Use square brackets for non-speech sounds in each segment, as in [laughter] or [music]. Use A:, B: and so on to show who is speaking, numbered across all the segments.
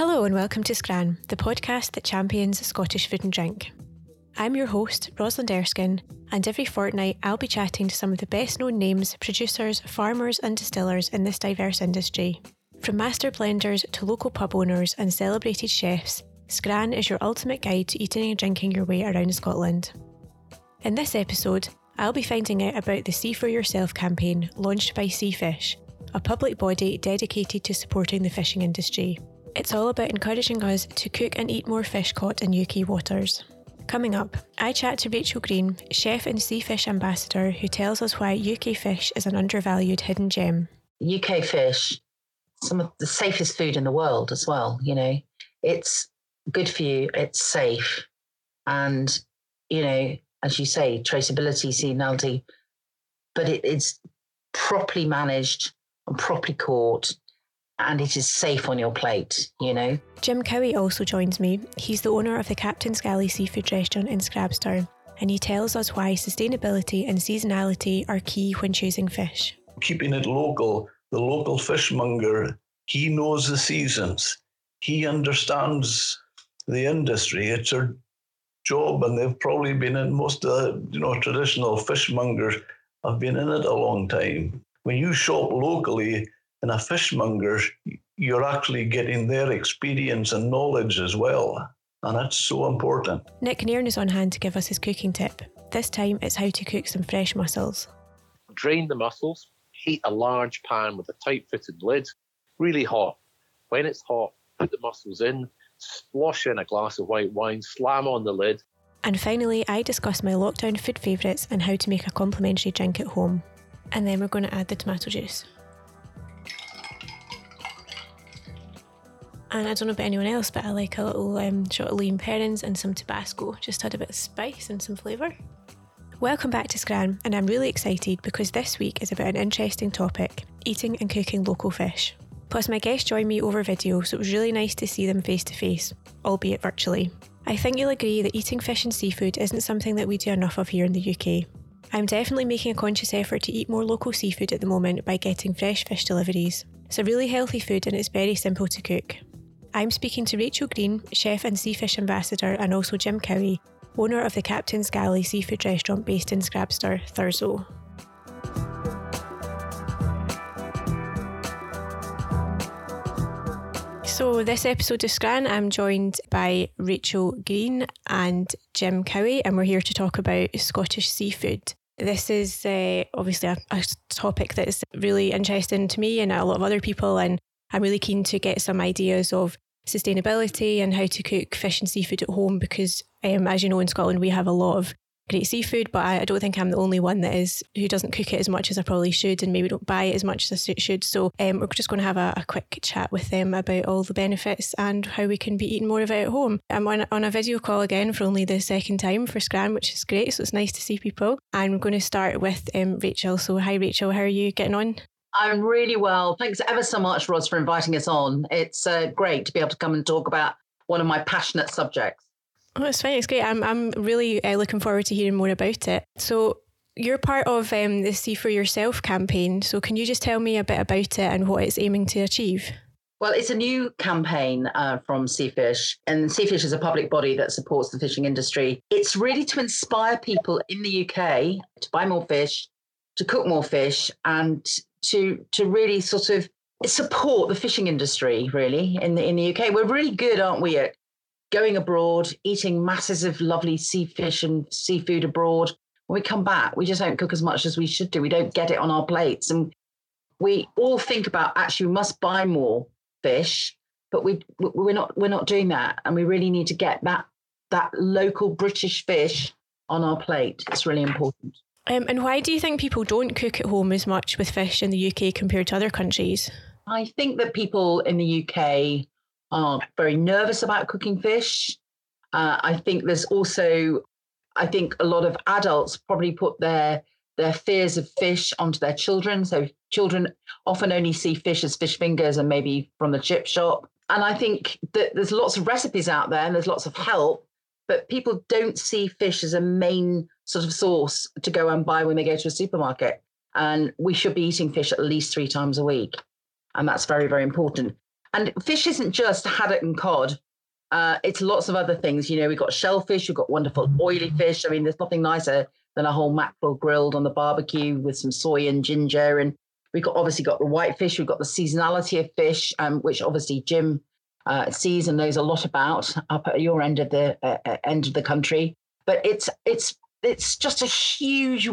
A: Hello and welcome to Scran, the podcast that champions Scottish food and drink. I'm your host, Rosalind Erskine, and every fortnight I'll be chatting to some of the best known names, producers, farmers, and distillers in this diverse industry. From master blenders to local pub owners and celebrated chefs, Scran is your ultimate guide to eating and drinking your way around Scotland. In this episode, I'll be finding out about the Sea For Yourself campaign launched by Seafish, a public body dedicated to supporting the fishing industry. It's all about encouraging us to cook and eat more fish caught in UK waters. Coming up, I chat to Rachel Green, chef and Seafish ambassador, who tells us why UK fish is an undervalued hidden gem.
B: UK fish, some of the safest food in the world as well. You know, it's good for you, it's safe, and you know, as you say, traceability, seasonality, but it, it's properly managed and properly caught and it is safe on your plate, you know.
A: Jim Cowie also joins me. He's the owner of the Captain's Galley Seafood Restaurant in Scrabster, and he tells us why sustainability and seasonality are key when choosing fish.
C: Keeping it local, the local fishmonger, he knows the seasons. He understands the industry. It's a job, and they've probably been in most of the you know traditional fishmongers have been in it a long time. When you shop locally, in a fishmonger, you're actually getting their experience and knowledge as well. And that's so important.
A: Nick Nairn is on hand to give us his cooking tip. This time it's how to cook some fresh mussels.
D: Drain the mussels, heat a large pan with a tight fitted lid, really hot. When it's hot, put the mussels in, splash in a glass of white wine, slam on the lid.
A: And finally, I discuss my lockdown food favourites and how to make a complimentary drink at home. And then we're going to add the tomato juice. And I don't know about anyone else, but I like a little um, shot of Lea & Perrins and some Tabasco. Just had a bit of spice and some flavour. Welcome back to Scran, and I'm really excited because this week is about an interesting topic eating and cooking local fish. Plus, my guests joined me over video, so it was really nice to see them face to face, albeit virtually. I think you'll agree that eating fish and seafood isn't something that we do enough of here in the UK. I'm definitely making a conscious effort to eat more local seafood at the moment by getting fresh fish deliveries. It's a really healthy food and it's very simple to cook. I'm speaking to Rachel Green, chef and seafish ambassador, and also Jim Cowie, owner of the Captain's Galley seafood restaurant based in Scrabster, Thurso. So, this episode of Scran, I'm joined by Rachel Green and Jim Cowie, and we're here to talk about Scottish seafood. This is uh, obviously a, a topic that is really interesting to me and a lot of other people, and I'm really keen to get some ideas of sustainability and how to cook fish and seafood at home because, um, as you know, in Scotland we have a lot of great seafood, but I, I, don't think I'm the only one that is who doesn't cook it as much as I probably should, and maybe don't buy it as much as I should. So um, we're just going to have a, a, quick chat with them about all the benefits and how we can be eating more of it at home. I'm on, on a video call again for only the second time for Scran, which is great. So it's nice to see people. And we're going to start with um, Rachel. So hi, Rachel. How are you getting on?
B: I'm really well. Thanks ever so much, Roz, for inviting us on. It's uh, great to be able to come and talk about one of my passionate subjects.
A: Oh, it's fine. It's great. I'm, I'm really uh, looking forward to hearing more about it. So, you're part of um, the Sea For Yourself campaign. So, can you just tell me a bit about it and what it's aiming to achieve?
B: Well, it's a new campaign uh, from Seafish, and Seafish is a public body that supports the fishing industry. It's really to inspire people in the UK to buy more fish, to cook more fish, and to to really sort of support the fishing industry really in the in the UK. We're really good, aren't we, at going abroad, eating masses of lovely sea fish and seafood abroad. When we come back, we just don't cook as much as we should do. We don't get it on our plates. And we all think about actually we must buy more fish, but we we're not we're not doing that. And we really need to get that that local British fish on our plate. It's really important.
A: Um, and why do you think people don't cook at home as much with fish in the UK compared to other countries?
B: I think that people in the UK are very nervous about cooking fish. Uh, I think there's also, I think a lot of adults probably put their their fears of fish onto their children. So children often only see fish as fish fingers and maybe from the chip shop. And I think that there's lots of recipes out there and there's lots of help, but people don't see fish as a main sort of source to go and buy when they go to a supermarket. And we should be eating fish at least three times a week. And that's very, very important. And fish isn't just haddock and cod. Uh, it's lots of other things. You know, we've got shellfish, we've got wonderful oily fish. I mean, there's nothing nicer than a whole mackerel grilled on the barbecue with some soy and ginger. And we've got obviously got the white fish, we've got the seasonality of fish, um, which obviously Jim uh, sees and knows a lot about up at your end of the uh, uh end of the country. But it's it's it's just a huge,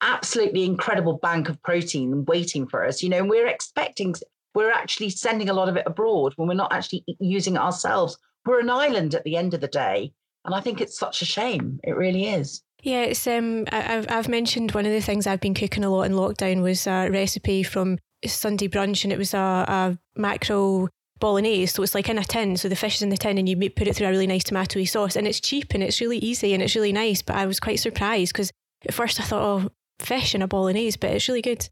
B: absolutely incredible bank of protein waiting for us. You know, and we're expecting we're actually sending a lot of it abroad when we're not actually using it ourselves. We're an island at the end of the day. And I think it's such a shame. It really is.
A: Yeah, it's um I've I've mentioned one of the things I've been cooking a lot in lockdown was a recipe from Sunday brunch and it was a, a mackerel bolognese. So it's like in a tin. So the fish is in the tin and you put it through a really nice tomatoey sauce and it's cheap and it's really easy and it's really nice. But I was quite surprised because at first I thought, oh, fish in a bolognese, but it's really good.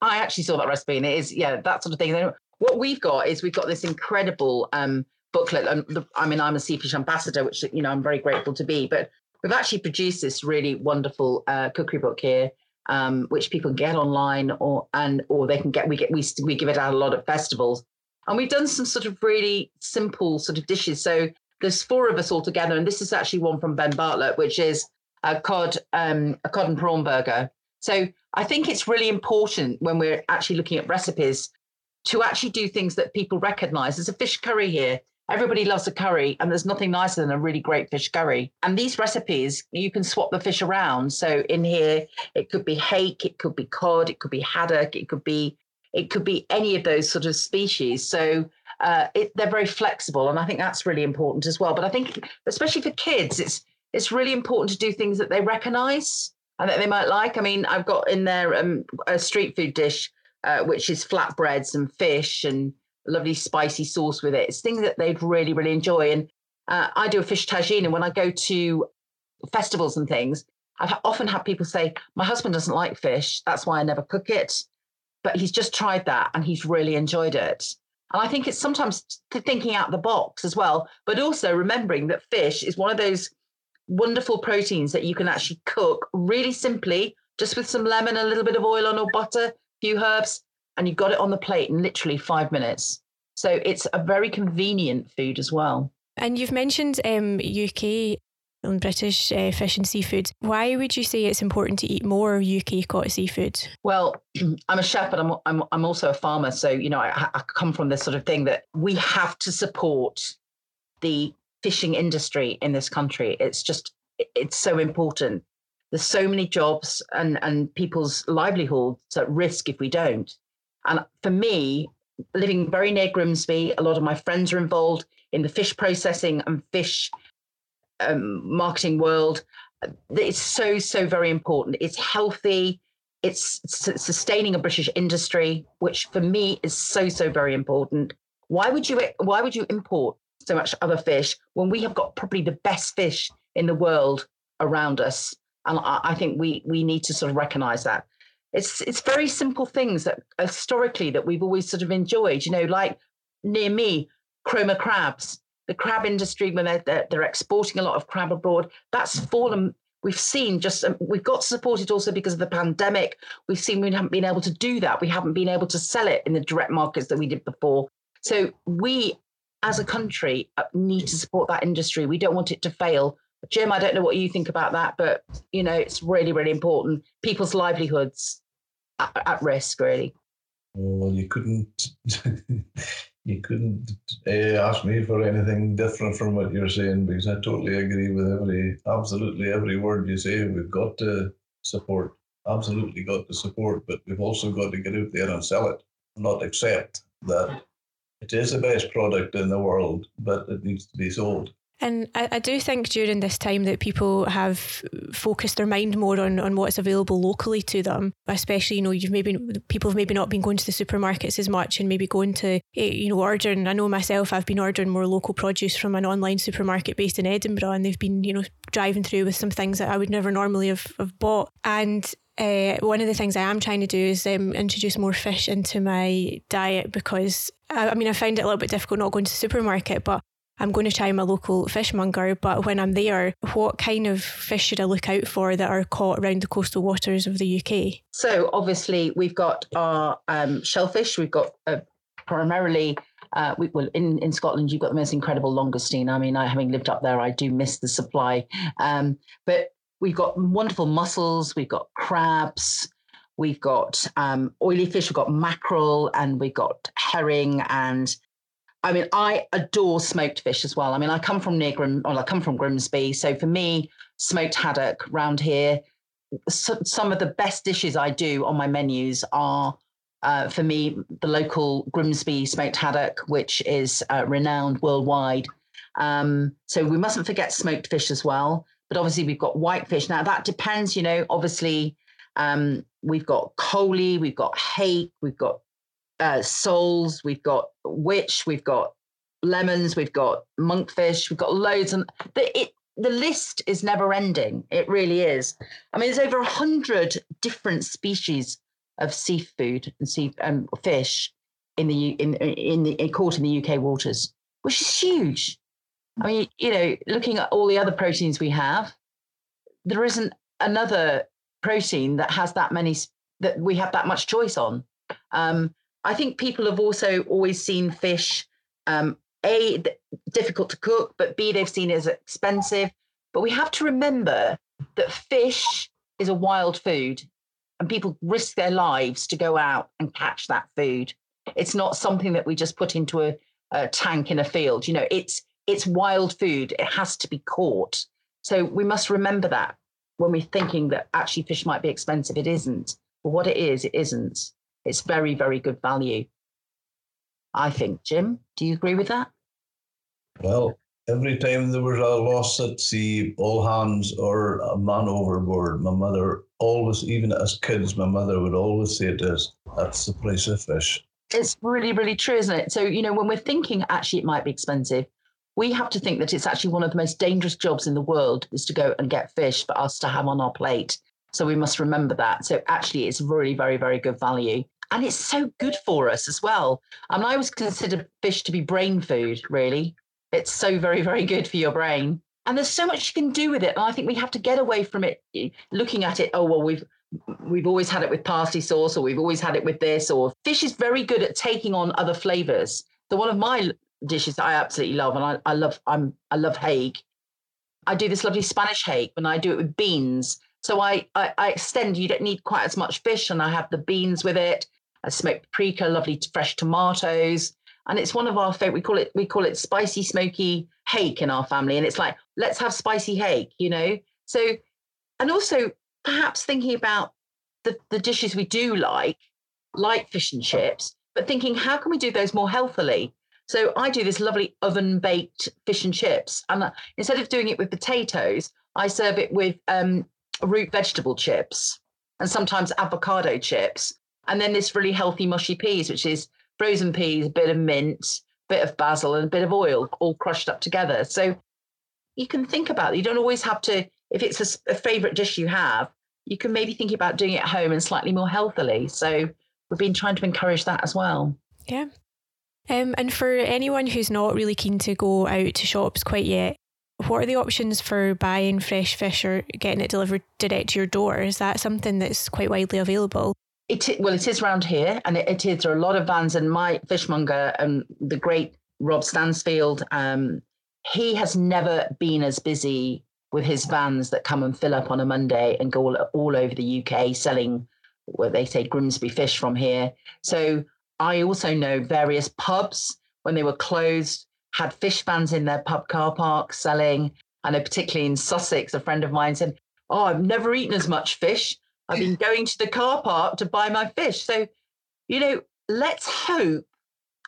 B: I actually saw that recipe and it is, yeah, that sort of thing. What we've got is we've got this incredible um, booklet. And the, I mean, I'm a Seafish ambassador, which, you know, I'm very grateful to be. But we've actually produced this really wonderful uh, cookery book here. Um, which people get online or and or they can get we get we we give it out a lot at festivals and we've done some sort of really simple sort of dishes so there's four of us all together and this is actually one from ben bartlett which is a cod um, a cod and prawn burger so I think it's really important when we're actually looking at recipes to actually do things that people recognize. There's a fish curry here. Everybody loves a curry, and there's nothing nicer than a really great fish curry. And these recipes, you can swap the fish around. So in here, it could be hake, it could be cod, it could be haddock, it could be it could be any of those sort of species. So uh, it, they're very flexible, and I think that's really important as well. But I think, especially for kids, it's it's really important to do things that they recognise and that they might like. I mean, I've got in there um, a street food dish, uh, which is flatbreads and fish and lovely spicy sauce with it. It's things that they'd really, really enjoy. And uh, I do a fish tagine, and when I go to festivals and things, I've often had people say, "My husband doesn't like fish, that's why I never cook it." But he's just tried that and he's really enjoyed it. And I think it's sometimes thinking out the box as well, but also remembering that fish is one of those wonderful proteins that you can actually cook really simply, just with some lemon, a little bit of oil on or butter, a few herbs, and you've got it on the plate in literally five minutes. So it's a very convenient food as well.
A: And you've mentioned um, UK and British uh, fish and seafood. Why would you say it's important to eat more UK caught seafood?
B: Well, [clears throat] I'm a chef, but I'm, I'm, I'm also a farmer. So, you know, I, I come from this sort of thing that we have to support the fishing industry in this country. It's just it's so important. There's so many jobs and and people's livelihoods at risk if we don't. And for me, living very near Grimsby, a lot of my friends are involved in the fish processing and fish um, marketing world. It's so so very important. It's healthy. It's sustaining a British industry, which for me is so so very important. Why would you why would you import so much other fish when we have got probably the best fish in the world around us. And I, I think we we need to sort of recognize that. It's it's very simple things that historically that we've always sort of enjoyed, you know, like near me, Cromer crabs. The crab industry, when they're, they're, they're exporting a lot of crab abroad, that's fallen we've seen just um, we've got supported also because of the pandemic we've seen we haven't been able to do that we haven't been able to sell it in the direct markets that we did before so we as a country uh, need to support that industry. We don't want it to fail. Jim, I don't know what you think about that, but you know, it's really, really important. People's livelihoods at, at risk, really.
C: Well, you couldn't, [laughs] you couldn't uh, ask me for anything different from what you're saying because I totally agree with every, absolutely every word you say. We've got to support, absolutely got to support, but we've also got to get out there and sell it, not accept that it is the best product in the world, but it needs to be sold.
A: And I, I, do think during this time that people have focused their mind more on, on what's available locally to them, especially, you know, you've maybe people have maybe not been going to the supermarkets as much and maybe going to, eh, you know, ordering. I know myself, I've been ordering more local produce from an online supermarket based in Edinburgh and they've been, you know, driving through with some things that I would never normally have, have bought. And uh, one of the things I am trying to do is um, introduce more fish into my diet because I, I mean I find it a little bit difficult not going to the supermarket, but I'm going to try my local fishmonger, but when I'm there, what kind of fish should I look out for that are caught around the coastal waters of the UK?
B: So, obviously, we've got our um, shellfish. We've got uh, primarily, uh, we, well, in, in Scotland, you've got the most incredible langoustine. I mean, I, having lived up there, I do miss the supply. Um, but we've got wonderful mussels, we've got crabs, we've got um, oily fish, we've got mackerel, and we've got herring and I mean, I adore smoked fish as well. I mean, I come from near Grim, or I come from Grimsby, so for me, smoked haddock round here. So, some of the best dishes I do on my menus are, uh, for me, the local Grimsby smoked haddock, which is uh, renowned worldwide. Um, so we mustn't forget smoked fish as well. But obviously, we've got whitefish. Now that depends, you know. Obviously, um, we've got coley, we've got hake, we've got uh, soles, we've got witch, we've got lemons, we've got monkfish, we've got loads, and the it the list is never ending. It really is. I mean, there's over a hundred different species of seafood and sea um, fish in the in in the in caught in the UK waters, which is huge. I mean, you know, looking at all the other proteins we have, there isn't another protein that has that many that we have that much choice on. Um, I think people have also always seen fish, um, A, difficult to cook, but B, they've seen it as expensive. But we have to remember that fish is a wild food and people risk their lives to go out and catch that food. It's not something that we just put into a, a tank in a field. You know, it's it's wild food. It has to be caught. So we must remember that when we're thinking that actually fish might be expensive. It isn't. What it is, it isn't. It's very, very good value. I think. Jim, do you agree with that?
C: Well, every time there was a loss at sea, all hands or a man overboard, my mother always, even as kids, my mother would always say to us, that's the price of fish.
B: It's really, really true, isn't it? So, you know, when we're thinking actually it might be expensive, we have to think that it's actually one of the most dangerous jobs in the world is to go and get fish for us to have on our plate. So we must remember that. So actually, it's really very, very good value and it's so good for us as well. I mean, I always consider fish to be brain food, really. It's so very, very good for your brain. And there's so much you can do with it. And I think we have to get away from it eh, looking at it, oh, well, we've we've always had it with parsley sauce, or we've always had it with this, or fish is very good at taking on other flavors. So one of my dishes that I absolutely love, and I, I love I'm I love hake. I do this lovely Spanish hake when I do it with beans. So I, I, I extend. You don't need quite as much fish, and I have the beans with it a smoked paprika, lovely fresh tomatoes. And it's one of our favorite. We call it we call it spicy smoky hake in our family. And it's like let's have spicy hake, you know. So, and also perhaps thinking about the the dishes we do like, like fish and chips, but thinking how can we do those more healthily? So I do this lovely oven baked fish and chips, and instead of doing it with potatoes, I serve it with um, root vegetable chips and sometimes avocado chips. And then this really healthy mushy peas, which is frozen peas, a bit of mint, bit of basil, and a bit of oil, all crushed up together. So you can think about it. You don't always have to, if it's a, a favorite dish you have, you can maybe think about doing it at home and slightly more healthily. So we've been trying to encourage that as well.
A: Yeah. Um, and for anyone who's not really keen to go out to shops quite yet, what are the options for buying fresh fish or getting it delivered direct to your door? Is that something that's quite widely available?
B: It well, it is around here, and it, it is. There are a lot of vans, and my fishmonger, um, the great Rob Stansfield, um, he has never been as busy with his vans that come and fill up on a Monday and go all, all over the UK selling what they say Grimsby fish from here. So I also know various pubs when they were closed had fish vans in their pub car park selling. Know particularly in Sussex, a friend of mine said, "Oh, I've never eaten as much fish I've been going to the car park to buy my fish. So, you know, let's hope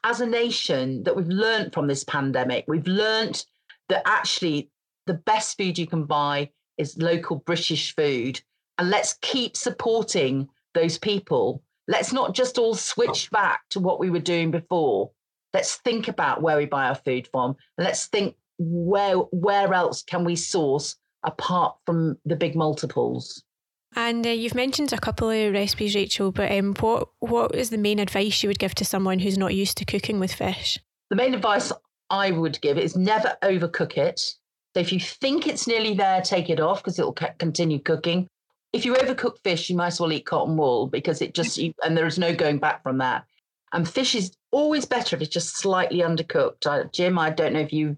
B: as a nation that we've learned from this pandemic. We've learned that actually the best food you can buy is local British food. And let's keep supporting those people. Let's not just all switch back to what we were doing before. Let's think about where we buy our food from. And let's think where where else can we source apart from the big multiples.
A: And uh, you've mentioned a couple of recipes, Rachel, but um, what what is the main advice you would give to someone who's not used to cooking with fish?
B: The main advice I would give is never overcook it. So if you think it's nearly there, take it off because it'll continue cooking. If you overcook fish, you might as well eat cotton wool because it just you, and there is no going back from that. And fish is always better if it's just slightly undercooked. I, Jim, I don't know if you.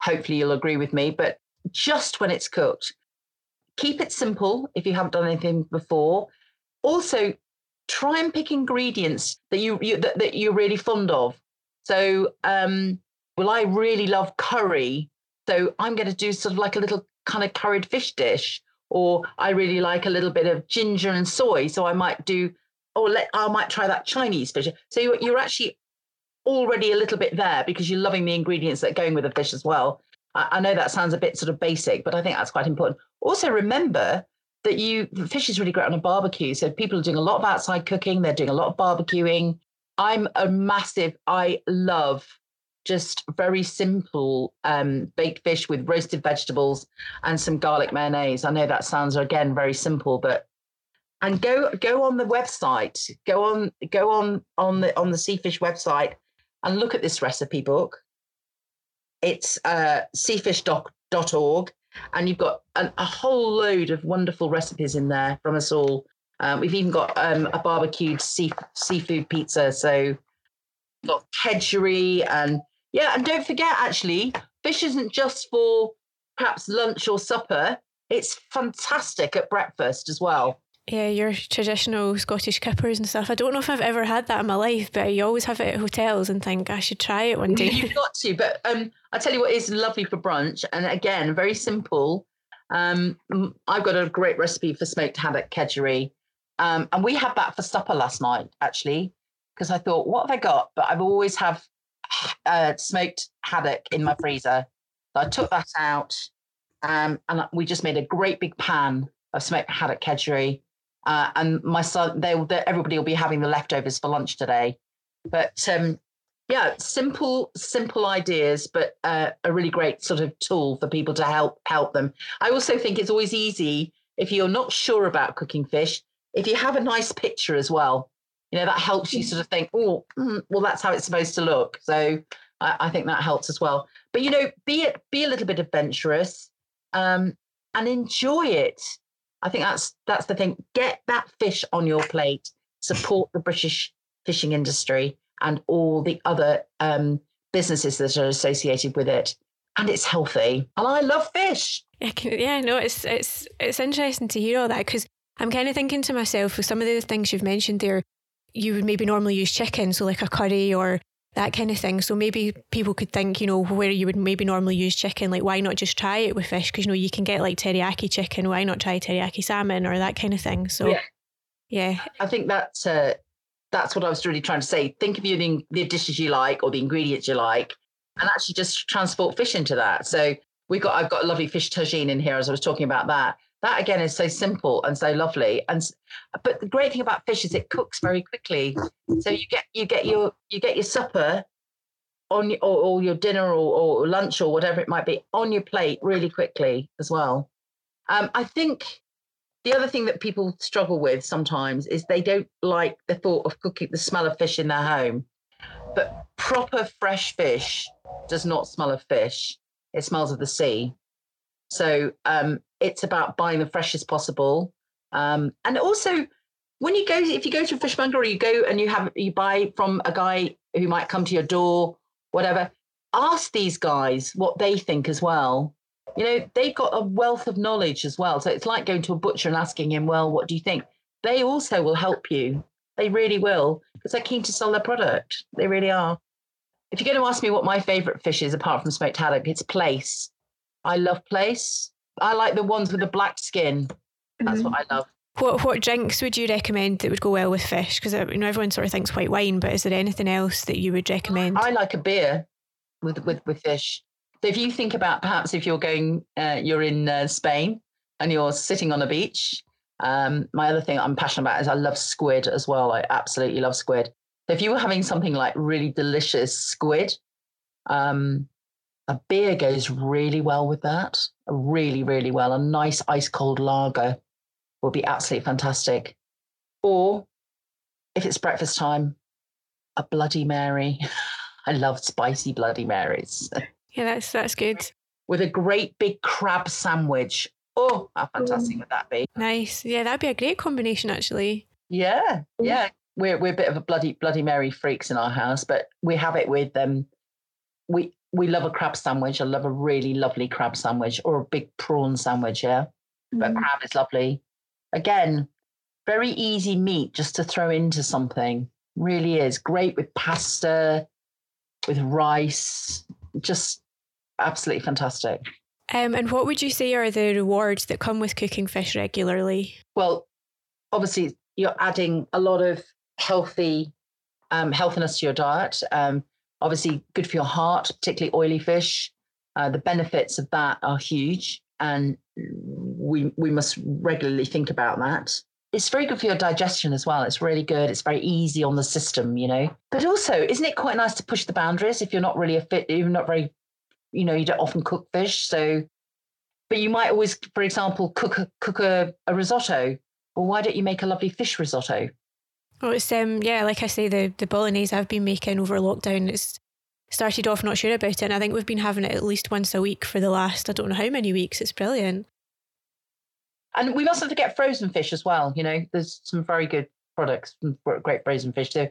B: Hopefully, you'll agree with me, but just when it's cooked, keep it simple if you haven't done anything before. Also, try and pick ingredients that you, you that, that you're really fond of. So, um, well, I really love curry, so I'm going to do sort of like a little kind of curried fish dish. Or I really like a little bit of ginger and soy, so I might do, or let I might try that Chinese fish. So you're, you're actually already a little bit there because you're loving the ingredients that are going with the fish as well. I, know that sounds a bit sort of basic, but I think that's quite important. Also, remember that you fish is really great on a barbecue. So people are doing a lot of outside cooking. They're doing a lot of barbecuing. I'm a massive. I love just very simple um, baked fish with roasted vegetables and some garlic mayonnaise. I know that sounds again very simple, but and go go on the website, go on go on on the on the Seafish website and look at this recipe book. It's uh, seafish.org, and you've got an, a whole load of wonderful recipes in there from us all. Um, we've even got um, a barbecued sea, seafood pizza. So, got kedgeree and yeah, and don't forget actually, fish isn't just for perhaps lunch or supper. It's fantastic at breakfast as well.
A: Yeah, your traditional Scottish kippers and stuff. I don't know if I've ever had that in my life, but you always have it at hotels and think I should try it one [laughs] day.
B: You've got to, but um, I tell you what is lovely for brunch, and again, very simple. Um, I've got a great recipe for smoked haddock kedgeree, um, and we had that for supper last night actually, because I thought, what have I got? But I've always have uh, smoked haddock in my freezer. So I took that out, um, and we just made a great big pan of smoked haddock kedgeree uh, and my son, they, they everybody will be having the leftovers for lunch today. But um, yeah, simple, simple ideas, but uh, a really great sort of tool for people to help help them. I also think it's always easy if you're not sure about cooking fish. If you have a nice picture as well, you know that helps you sort of think, oh, mm, well, that's how it's supposed to look. So I, I, think that helps as well. But you know, be it be a little bit adventurous um, and enjoy it. I think that's that's the thing. Get that fish on your plate. Support the British fishing industry and all the other um, businesses that are associated with it. And it's healthy. And I love fish.
A: Yeah, no, it's it's it's interesting to hear all that because I'm kind of thinking to myself with some of the things you've mentioned there, you would maybe normally use chicken, so like a curry or that kind of thing. So maybe people could think, you know, where you would maybe normally use chicken, like why not just try it with fish? Because you know you can get like teriyaki chicken. Why not try teriyaki salmon or that kind of thing? So yeah, yeah.
B: I think that's uh, that's what I was really trying to say. Think of the, the dishes you like or the ingredients you like, and actually just transport fish into that. So we've got I've got a lovely fish tagine in here as I was talking about that that again is so simple and so lovely. And but the great thing about fish is it cooks very quickly. So you get you get your you get your supper on or, or your dinner or, or, lunch or whatever it might be on your plate really quickly as well. Um, i think the other thing that people struggle with sometimes is they don't like the thought of cooking the smell of fish in their home. But proper fresh fish does not smell of fish. It smells of the sea. So um, it's about buying the freshest possible. Um, and also, when you go, if you go to a fishmonger or you go and you have you buy from a guy who might come to your door, whatever, ask these guys what they think as well. You know, they've got a wealth of knowledge as well. So it's like going to a butcher and asking him, well, what do you think? They also will help you. They really will, because they're keen to sell their product. They really are. If you're going to ask me what my favorite fish is, apart from smoked haddock, it's plaice. I love plaice. I like the ones with the black skin. That's mm-hmm. what I love.
A: What what drinks would you recommend that would go well with fish? Because uh, you know everyone sort of thinks white wine, but is there anything else that you would recommend?
B: I like a beer with with with fish. So if you think about perhaps if you're going, uh, you're in uh, Spain and you're sitting on a beach. Um, my other thing I'm passionate about is I love squid as well. I absolutely love squid. So if you were having something like really delicious squid, um, a beer goes really well with that. Really, really well. A nice ice cold lager will be absolutely fantastic. Or if it's breakfast time, a Bloody Mary. [laughs] I love spicy Bloody Marys. [laughs]
A: Yeah, that's that's good.
B: With a great big crab sandwich. Oh, how fantastic would that be?
A: Nice. Yeah, that'd be a great combination actually.
B: Yeah, yeah. We're we're a bit of a bloody Bloody Mary freaks in our house, but we have it with um we we love a crab sandwich. I love a really lovely crab sandwich or a big prawn sandwich, yeah. But
A: Mm.
B: crab is lovely. Again, very easy meat just to throw into something. Really is great with pasta, with rice. Just absolutely fantastic.
A: Um, and what would you say are the rewards that come with cooking fish regularly?
B: Well, obviously you're adding a lot of healthy um, healthiness to your diet. Um, obviously, good for your heart, particularly oily fish. Uh, the benefits of that are huge, and we we must regularly think about that. It's very good for your digestion as well. It's really good. It's very easy on the system, you know. But also, isn't it quite nice to push the boundaries if you're not really a fit, you're not very, you know, you don't often cook fish, so. But you might always, for example, cook a, cook a, a risotto well, why don't you make a lovely fish risotto?
A: Well, it's um yeah, like I say, the the bolognese I've been making over lockdown. It's started off not sure about it, and I think we've been having it at least once a week for the last I don't know how many weeks. It's brilliant.
B: And we mustn't forget frozen fish as well. You know, there's some very good products, great frozen fish. So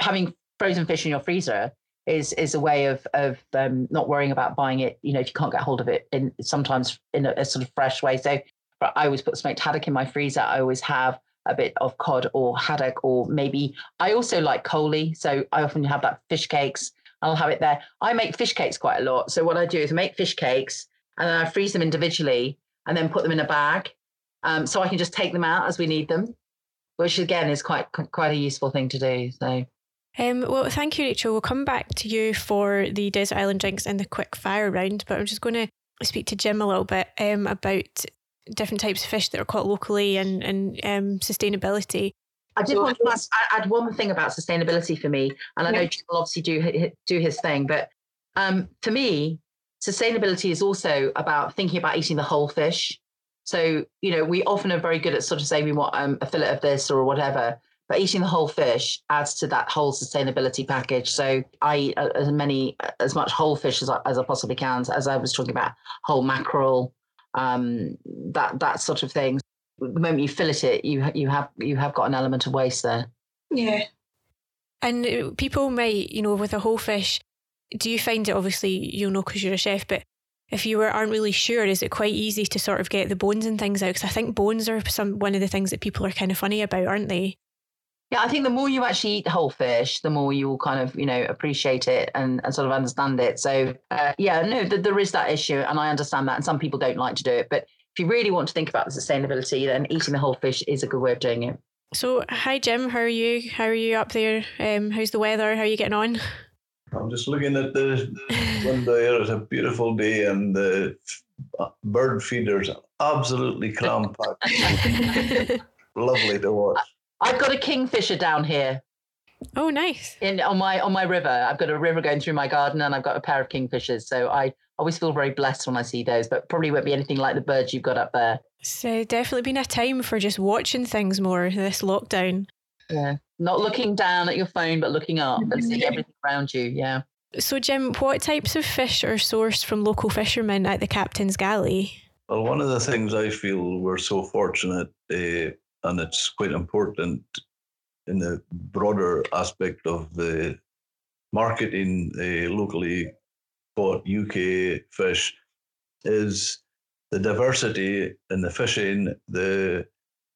B: having frozen fish in your freezer is is a way of of um, not worrying about buying it. You know, if you can't get hold of it, in sometimes in a, a sort of fresh way. So but I always put smoked haddock in my freezer. I always have a bit of cod or haddock, or maybe I also like coley. So I often have that fish cakes. I'll have it there. I make fish cakes quite a lot. So what I do is make fish cakes and then I freeze them individually and then put them in a bag. Um, so I can just take them out as we need them, which again is quite quite a useful thing to do. So
A: Um, well, thank you, Rachel. We'll come back to you for the desert island drinks and the quick fire round, but I'm just going to speak to Jim a little bit um, about different types of fish that are caught locally and and um, sustainability.
B: I did
A: So-
B: want to ask, I- add one thing about sustainability for me, and I know
A: Yeah.
B: Jim will obviously do do his thing, but um, for me, sustainability is also about thinking about eating the whole fish. So you know, we often are very good at sort of saying we want um, a fillet of this or whatever, but eating the whole fish adds to that whole sustainability package. So I eat as many as much whole fish as I, as I possibly can. As I was talking about whole mackerel, um, that that sort of thing. The moment you fillet it, you you have you have got an element of waste there.
E: Yeah.
A: And uh, people might, you know, with a whole fish, do you find it obviously you'll know because you're a chef, but if you were, aren't really sure, is it quite easy to sort of get the bones and things out? Because I think bones are some one of the things that people are kind of funny about, aren't they?
B: Yeah, I think the more you actually eat whole fish, the more you will kind of, you know, appreciate it and, and sort of understand it. So, uh, yeah, no, th- there is that issue, and I understand that. And some people don't like to do it, but if you really want to think about the sustainability, then eating the whole fish is a good way of doing it.
A: So, hi Jim, how are you? How are you up there? Um, how's the weather? How are you getting on?
C: I'm just looking at the [laughs] window here. It's a beautiful day, and the bird feeders absolutely cram packed. [laughs] Lovely to watch.
B: I've got a kingfisher down here
A: oh, nice.
B: in on my on my river. I've got a river going through my garden, and I've got a pair of kingfishers. So I always feel very blessed when I see those, but probably won't be anything like the birds you've got up there.
A: It's uh, definitely been a time for just watching things more this lockdown.
B: Yeah, not looking down at your phone, but looking up and seeing everything around you. Yeah.
A: So, Jim, what types of fish are sourced from local fishermen at the Captain's Galley?
C: Well, one of the things I feel we're so fortunate, uh, and it's quite important in the broader aspect of the marketing uh, locally caught UK fish, is the diversity in the fishing, the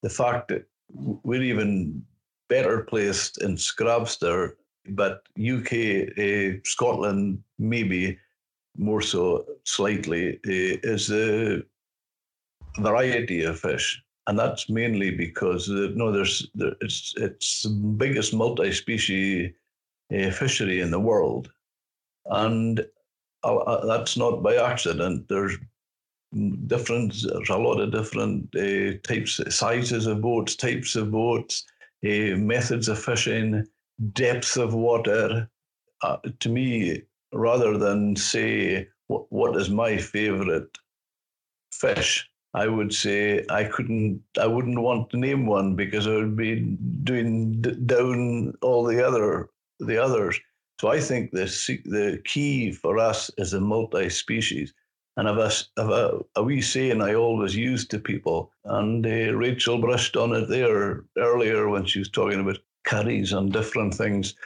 C: the fact that we're even better placed in Scrabster, but UK, uh, Scotland, maybe more so slightly, uh, is the variety of fish. And that's mainly because uh, no, there's there, it's it's the biggest multi-species uh, fishery in the world, and uh, that's not by accident. There's different, there's a lot of different uh, types, sizes of boats, types of boats, uh, methods of fishing, depth of water. Uh, to me, rather than say what, what is my favorite fish, I would say I couldn't, I wouldn't want to name one because I would be doing down all the other, the others. So I think the the key for us is a multi-species. And I've a, I've a, a wee saying I always use to people, and uh, Rachel brushed on it there earlier when she was talking about curries and different things.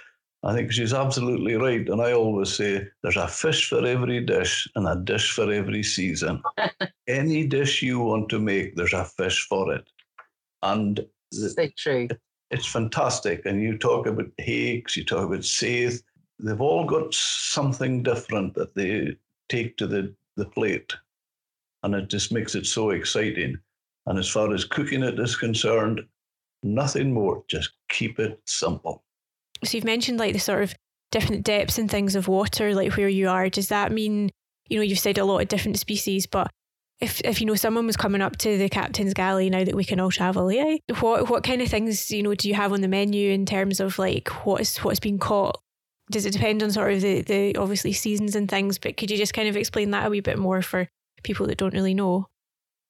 C: I think she's absolutely right. And I always say there's a fish for every dish and a dish for every season. [laughs] Any dish you want to make, there's a fish for it. And
B: so true.
C: it's fantastic. And you talk about hakes, you talk about saithe. They've all got something different that they take to the, the plate. And it just makes it so exciting. And as far as cooking it is concerned, nothing more. Just keep it simple.
A: So you've mentioned like the sort of different depths and things of water, like where you are. Does that mean, you know, you've said a lot of different species, but if if you know someone was coming up to the captain's galley now that we can all travel, yeah, what what kind of things you know do you have on the menu in terms of like what's what's been caught? Does it depend on sort of the the obviously seasons and things? But could you just kind of explain that a wee bit more for people that don't really know?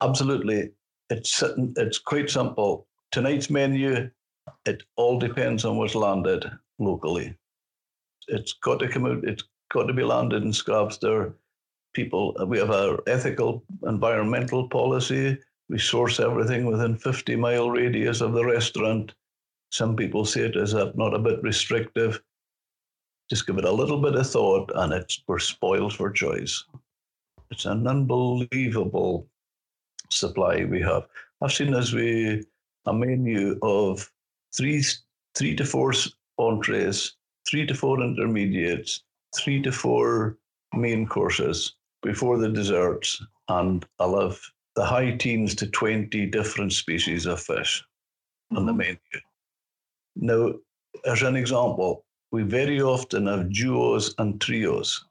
C: Absolutely, it's it's quite simple. Tonight's menu it all depends on what's landed locally. It's got to come out, it's got to be landed in Scrabster. People, we have our ethical environmental policy. We source everything within 50 mile radius of the restaurant. Some people say it is not a bit restrictive. Just give it a little bit of thought and it's we're spoiled for choice. It's an unbelievable supply we have. I've seen as we a menu of three three to four entrees, three to four intermediates, three to four main courses before the desserts, and I'll have the high teens to 20 different species of fish mm-hmm. on the mm-hmm. menu. Now, as an example, we very often have duos and trios.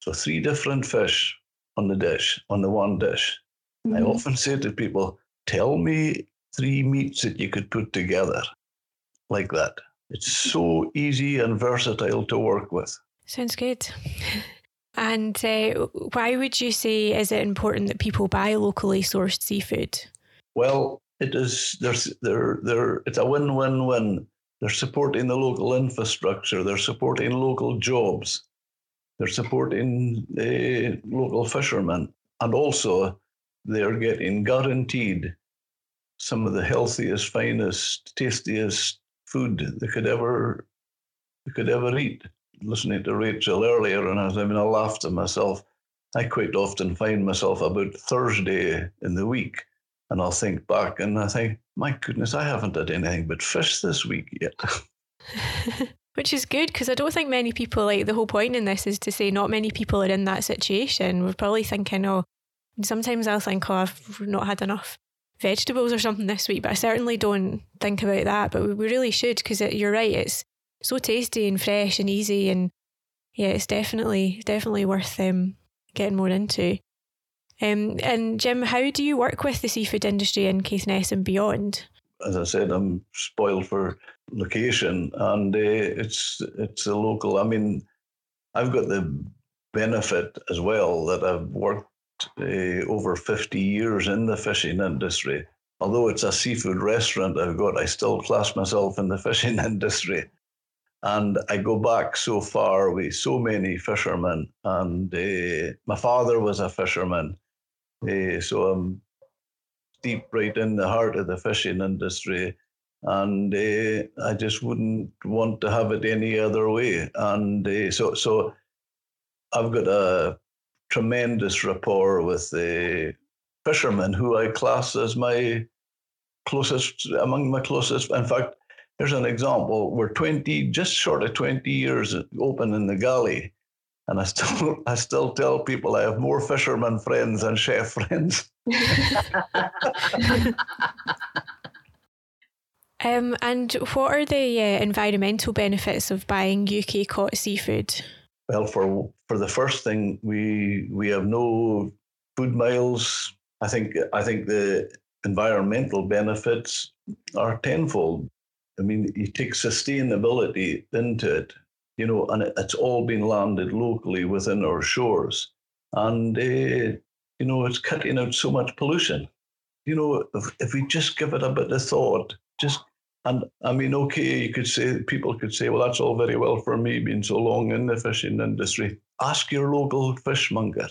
C: So three different fish on the dish, on the one dish. Mm-hmm. I often say to people, tell me three meats that you could put together like that. It's so easy and versatile to work with.
A: Sounds good. [laughs] And uh, why would you say is it important that people buy locally sourced seafood?
C: Well, it is. There's there there. It's a win-win-win. They're supporting the local infrastructure. They're supporting local jobs. They're supporting the local fishermen, and also they're getting guaranteed some of the healthiest, finest, tastiest food they could ever they could ever eat. Listening to Rachel earlier, and I was having a laugh to myself. I quite often find myself about Thursday in the week, and I'll think back and I think, my goodness, I haven't had anything but fish this week yet. [laughs]
A: Which is good because I don't think many people like the whole point in this is to say not many people are in that situation. We're probably thinking, oh, sometimes I'll think, oh, I've not had enough vegetables or something this week, but I certainly don't think about that. But we really should because you're right, it's so tasty and fresh and easy, and yeah, it's definitely definitely worth um, getting more into. Um, and Jim, how do you work with the seafood industry in Caithness and beyond?
C: As I said, I'm spoiled for location, and uh, it's it's a local. I mean, I've got the benefit as well that I've worked uh, over 50 years in the fishing industry. Although it's a seafood restaurant I've got, I still class myself in the [laughs] fishing industry. And I go back so far with so many fishermen. And uh, my father was a fisherman. Uh, so I'm deep right in the heart of the fishing industry. And uh, I just wouldn't want to have it any other way. And so, so I've got a tremendous rapport with the fishermen who I class as my closest, among my closest. In fact, here's an example. We're 20, just short of 20 years open in the galley. And I still, [laughs] I still tell people I have more fisherman friends than chef friends. [laughs]
A: um, and what are the uh, environmental benefits of buying UK caught seafood?
C: Well, for for the first thing, we we have no food miles. I think I think the environmental benefits are tenfold. I mean, you take sustainability into it, you know, and it's all been landed locally within our shores, and uh, you know, it's cutting out so much pollution. You know, if, if we just give it a bit of thought, just and I mean, okay, you could say people could say, well, that's all very well for me being so long in the fishing industry. Ask your local fishmonger.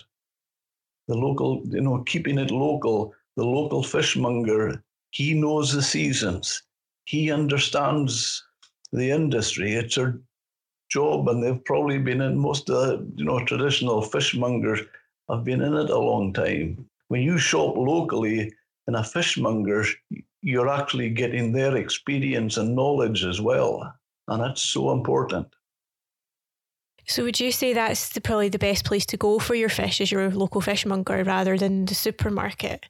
C: The local, you know, keeping it local, the local fishmonger, he knows the seasons. He understands the industry. It's a job, and they've probably been in most of the, you know, traditional fishmongers have been in it a long time. When you shop locally in a fishmonger, you're actually getting their experience and knowledge as well. And that's so important.
A: So, would you say that's the, probably the best place to go for your fish is your local fishmonger rather than the supermarket?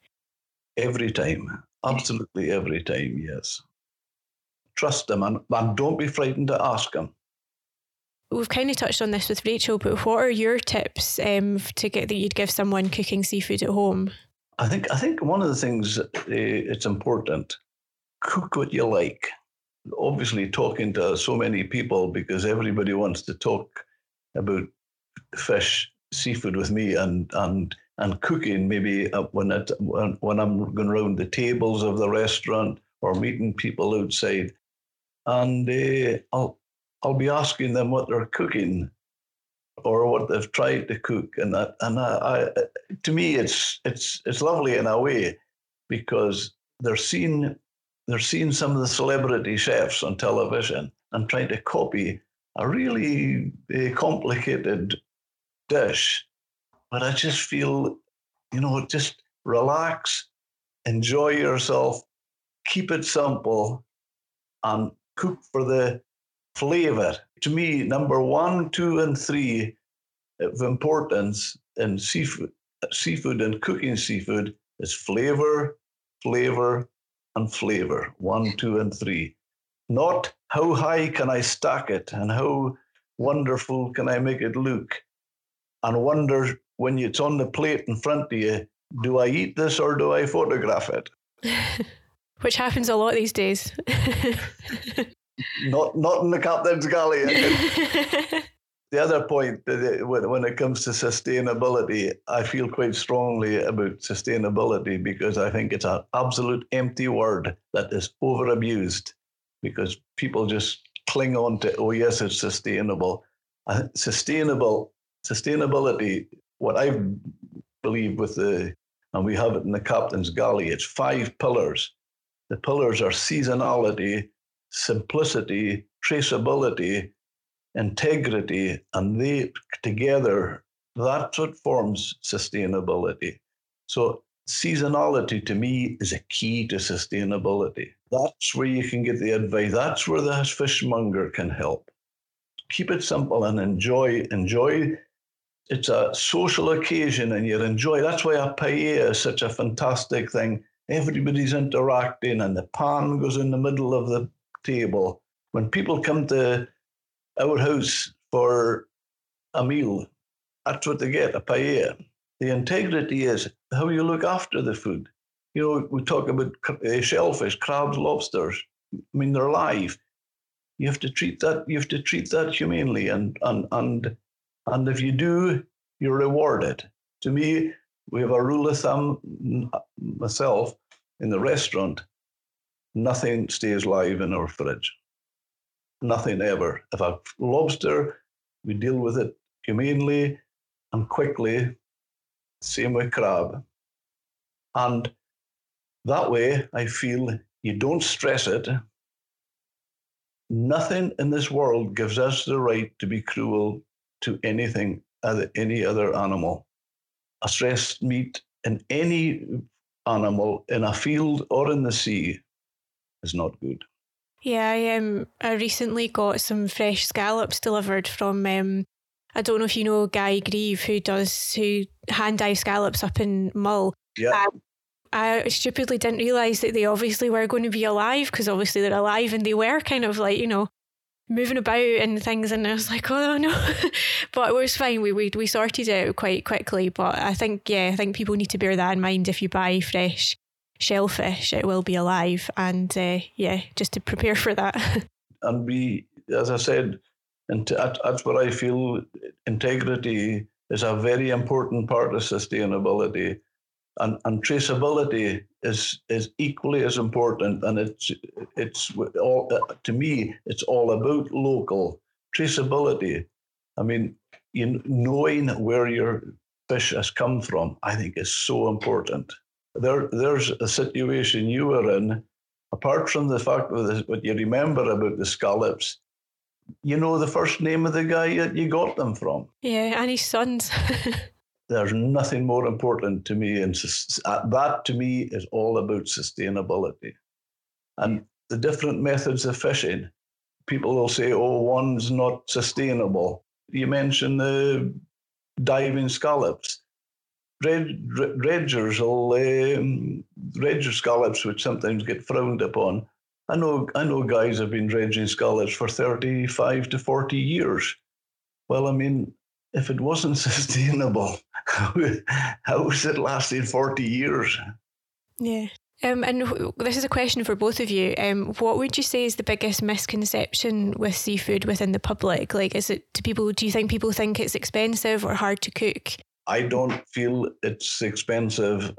C: Every time. Absolutely every time, yes. Trust them and, and don't be frightened to ask them.
A: We've kind of touched on this with Rachel, but what are your tips um, to get that you'd give someone cooking seafood at home?
C: I think I think one of the things uh, it's important cook what you like. Obviously, talking to so many people because everybody wants to talk about fish, seafood with me, and and and cooking. Maybe uh, when it when, when I'm going around the tables of the restaurant or meeting people outside, and uh, I'll I'll be asking them what they're cooking or what they've tried to cook, and that and I, I, to me it's it's it's lovely in a way because they're seeing they're seeing some of the celebrity chefs on television and trying to copy a really uh, complicated dish, but I just feel you know just relax, enjoy yourself, keep it simple, and cook for the flavor. To me, number one, two, and three of importance in seafood, seafood and cooking seafood is flavor, flavor, and flavor. One, two, and three. Not how high can I stack it and how wonderful can I make it look. And wonder when it's on the plate in front of you, do I eat this or do I photograph it? [laughs]
A: Which happens a lot these days.
C: not not in the captain's galley. [laughs] the other point when it comes to sustainability, I feel quite strongly about sustainability because I think it's an absolute empty word that is overabused because people just cling on to oh yes it's sustainable. Uh, sustainable sustainability. What I believe with the and we have it in the captain's galley. It's five pillars. The pillars are seasonality, simplicity, traceability, integrity, and they together, that's what forms sustainability. So, seasonality to me is a key to sustainability. That's where you can get the advice. That's where the fishmonger can help. Keep it simple and enjoy. Enjoy. It's a social occasion, and you enjoy. That's why a paella is such a fantastic thing. Everybody's interacting, and the pan goes in the middle of the table. When people come to our house for a meal, that's what they get, a paella. The integrity is how you look after the food. You know, we talk about uh, shellfish, crabs, lobsters. I mean, they're alive. You have to treat that. You have to treat that humanely, and and and and if you do, you're rewarded. To me, we have a rule of thumb. Myself in the restaurant, nothing stays live in our fridge. Nothing ever. If a lobster, we deal with it humanely and quickly. Same with crab. And that way, I feel you don't stress it. Nothing in this world gives us the right to be cruel to anything, any other animal. A stressed meat in any animal in a field or in the sea is not good.
A: Yeah, I um I recently got some fresh scallops delivered from um I don't know if you know Guy Grieve who does who hand dive scallops up in Mull.
C: Yeah.
A: Um, I stupidly didn't realise that they obviously were going to be alive because obviously they're alive and they were kind of like, you know, moving about and things and I was like, oh no. [laughs] but it was fine. We, we we sorted it out quite quickly. But I think yeah, I think people need to bear that in mind if you buy fresh shellfish, it will be alive. And uh, yeah, just to prepare for that. [laughs]
C: and we as I said, and that's what I feel integrity is a very important part of sustainability. And, and traceability is is equally as important, and it's it's all to me it's all about local traceability. I mean, you knowing where your fish has come from, I think is so important. There, there's a situation you were in, apart from the fact that what you remember about the scallops, you know the first name of the guy that you got them from.
A: Yeah, and his sons. [laughs]
C: There's nothing more important to me, and uh, that to me is all about sustainability. And the different methods of fishing, people will say, "Oh, one's not sustainable." You mentioned the diving scallops. Red, dredgers will um, dredger scallops, which sometimes get frowned upon, I know I know guys have been dredging scallops for 35 to 40 years. Well, I mean, if it wasn't [laughs] sustainable, how, [laughs] how was it lasting 40 years?
A: Yeah. Um, and this is a question for both of you. Um, what would you say is the biggest misconception with seafood within the public? Like, is it do people? Do you think people think it's expensive or hard to cook?
C: I don't feel it's expensive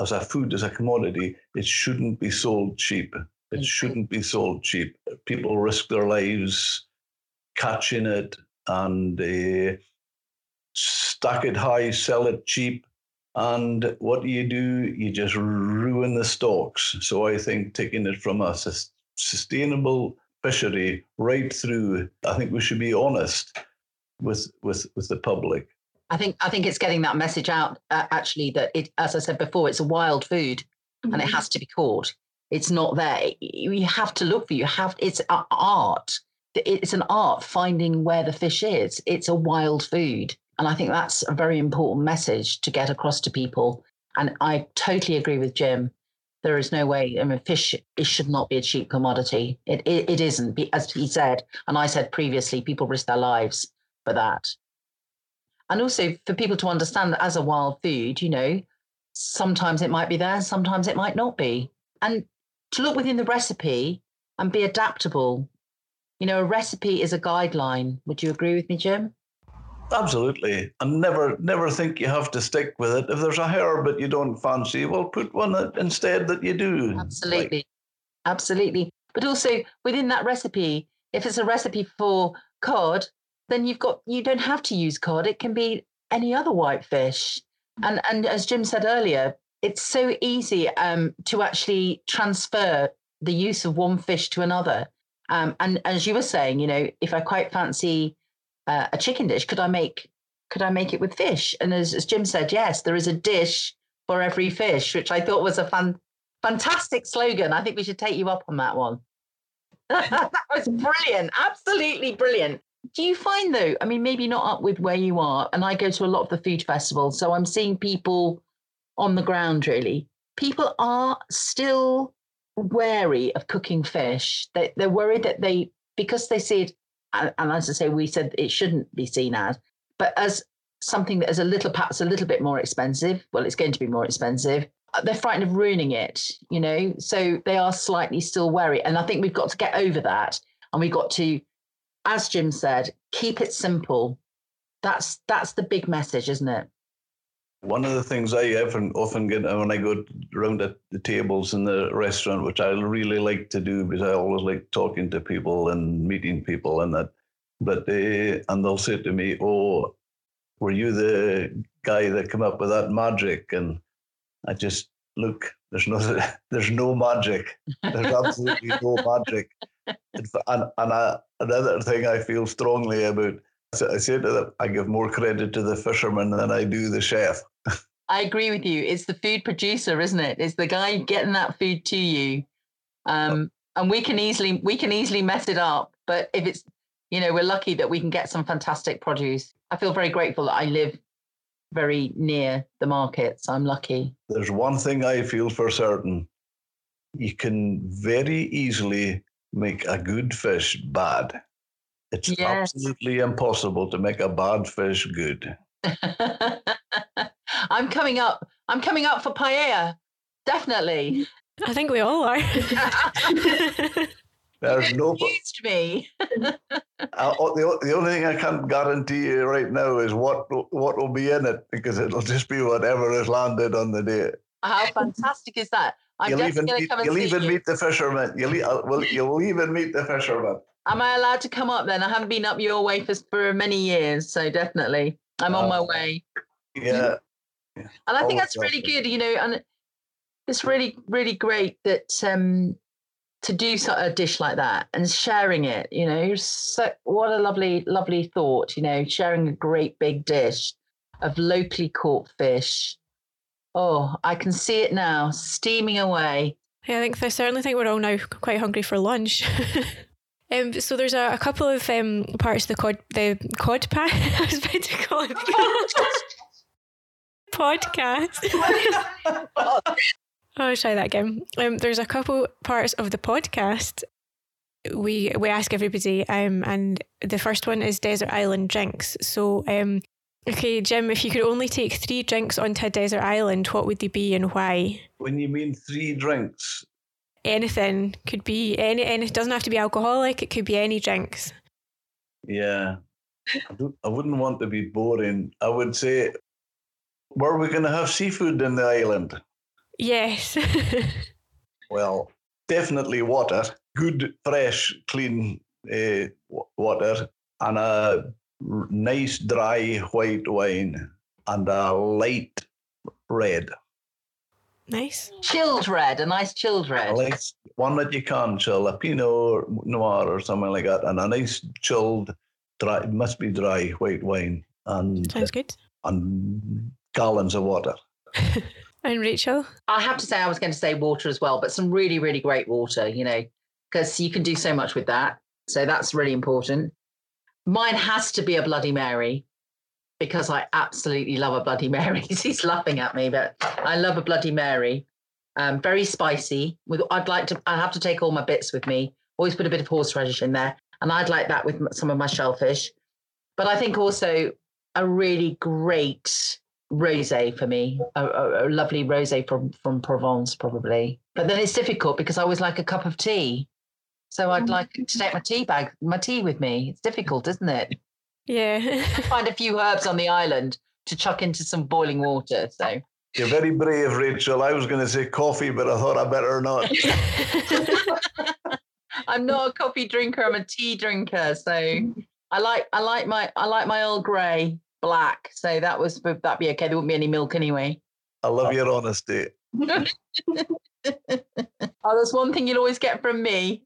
C: as a food, as a commodity. It shouldn't be sold cheap. It shouldn't be sold cheap. People risk their lives catching it and uh, stack it high, sell it cheap. And what do you do? You just ruin the stocks. So I think taking it from a sustainable fishery right through, I think we should be honest with with with the public.
B: I think I think it's getting that message out. Uh, actually, that it, as I said before, it's a wild food, mm-hmm. and it mm-hmm. has to be caught. It's not there. You have to look for you have it's art. It's an art finding where the fish is. It's a wild food. And I think that's a very important message to get across to people. And I totally agree with Jim. There is no way. I mean, fish it should not be a cheap commodity. It, it, it isn't, as he said, and I said previously. People risk their lives for that, and also for people to understand that as a wild food, you know, sometimes it might be there, sometimes it might not be, and to look within the recipe and be adaptable. You know, a recipe is a guideline. Would you agree with me, Jim?
C: Absolutely. And never never think you have to stick with it. If there's a herb that you don't fancy, well put one instead that you do.
B: Absolutely. Like. Absolutely. But also within that recipe, if it's a recipe for cod, then you've got you don't have to use cod. It can be any other white fish. And and as Jim said earlier, it's so easy um, to actually transfer the use of one fish to another. Um, and as you were saying, you know, if I quite fancy uh, a chicken dish, could I make could I make it with fish? And as, as Jim said, yes, there is a dish for every fish, which I thought was a fan, fantastic slogan. I think we should take you up on that one. [laughs] that was brilliant, absolutely brilliant. Do you find though? I mean, maybe not up with where you are, and I go to a lot of the food festivals, so I'm seeing people on the ground, really. People are still wary of cooking fish. They, they're worried that they, because they see it, and, as I say, we said it shouldn't be seen as, but as something that is a little, perhaps a little bit more expensive. Well, it's going to be more expensive. Uh, they're frightened of ruining it, you know, so they are slightly still wary. And I think we've got to get over that. And we've got to, as Jim said, keep it simple. That's that's the big message, isn't it?
C: One of the things I often often get when I go around at the tables in the restaurant, which I really like to do because I always like talking to people and meeting people and that. But they and they'll say to me, "Oh, were you the guy that came up with that magic?" And I just look. There's no [laughs] there's no magic. There's absolutely no magic. [laughs] And, and I, another thing I feel strongly about so I say to them, I give more credit to the fisherman than I do the chef.
B: I agree with you. It's the food producer, isn't it? It's the guy getting that food to you. Um, and we can easily we can easily mess it up. But if it's you know, we're lucky that we can get some fantastic produce. I feel very grateful that I live very near the markets. I'm lucky.
C: There's one thing I feel for certain. You can very easily make a good fish bad. It's
B: Yes.
C: absolutely impossible to make a bad fish good. [laughs]
B: I'm coming up. I'm coming up for paella. Definitely.
A: I think we all are. [laughs] [laughs]
C: There's no.
B: Used me.
C: Uh, the, the only thing I can't guarantee you right now is what will- what will be in it because it'll just be whatever is landed on the day.
B: How fantastic is that? I'm
C: you'll even
B: definitely going to
C: meet,
B: come and
C: you'll
B: see
C: even
B: you.
C: meet the fisherman. You'll, e- uh, well, you'll even meet the fisherman.
B: Am I allowed to come up then? I haven't been up your way for, for many years, so definitely. I'm on my
C: Oh.
B: way.
C: Yeah.
B: And I think
C: Oh,
B: that's really good, you know, and it's really, really great that um to do so- a dish like that and sharing it, you know, so what a lovely, lovely thought, you know, sharing a great big dish of locally caught fish. Oh, I can see it now, steaming away.
A: Yeah, I think I certainly think we're all now quite hungry for lunch. [laughs] um, so there's a, a couple of um, parts of the cod the cod pie. [laughs] I was about to call it podcast. [laughs] oh, I'll try that again. Um, there's a couple parts of the podcast we we ask everybody, um, and the first one is desert island drinks. So, um, okay, Jim, if you could only take three drinks onto a desert island, what would they be and why?
C: When you mean three drinks,
A: anything could be any and it doesn't have to be alcoholic it could be any drinks
C: yeah, I, I wouldn't want to be boring. I would say, were we going to have seafood in the island?
A: yes [laughs]
C: Well, definitely water, good, fresh, clean uh, water, and a nice dry white wine and a light red.
A: Nice
B: Chilled red, a nice chilled red.
C: A nice one that you can chill, a Pinot Noir or something like that, and a nice chilled, dry, must be dry white wine and
A: sounds good
C: and gallons of water. [laughs]
A: and rachel
B: I have to say, I was going to say water as well, but some really, really great water, you know, because you can do so much with that. So that's really important. Mine has to be a Bloody Mary because I absolutely love a Bloody Mary. [laughs] He's laughing at me, but I love a Bloody Mary. Um, very spicy. With I'd like to. I have to take all my bits with me. Always put a bit of horseradish in there, and I'd like that with some of my shellfish. But I think also a really great rosé for me, a, a, a lovely rosé from from Provence probably. But then it's difficult because I always like a cup of tea, so I'd like to take my tea bag, my tea with me. It's difficult, isn't it?
A: Yeah
B: Find a few herbs on the island to chuck into some boiling water. So
C: You're very brave, Rachel. I was going to say coffee, but I thought I better not. [laughs]
B: I'm not a coffee drinker. I'm a tea drinker. So I like I like my I like my Earl Grey black. So that was that'd be okay. There wouldn't be any milk anyway.
C: I love your honesty. [laughs] [laughs]
B: oh, there's one thing you'll always get from me.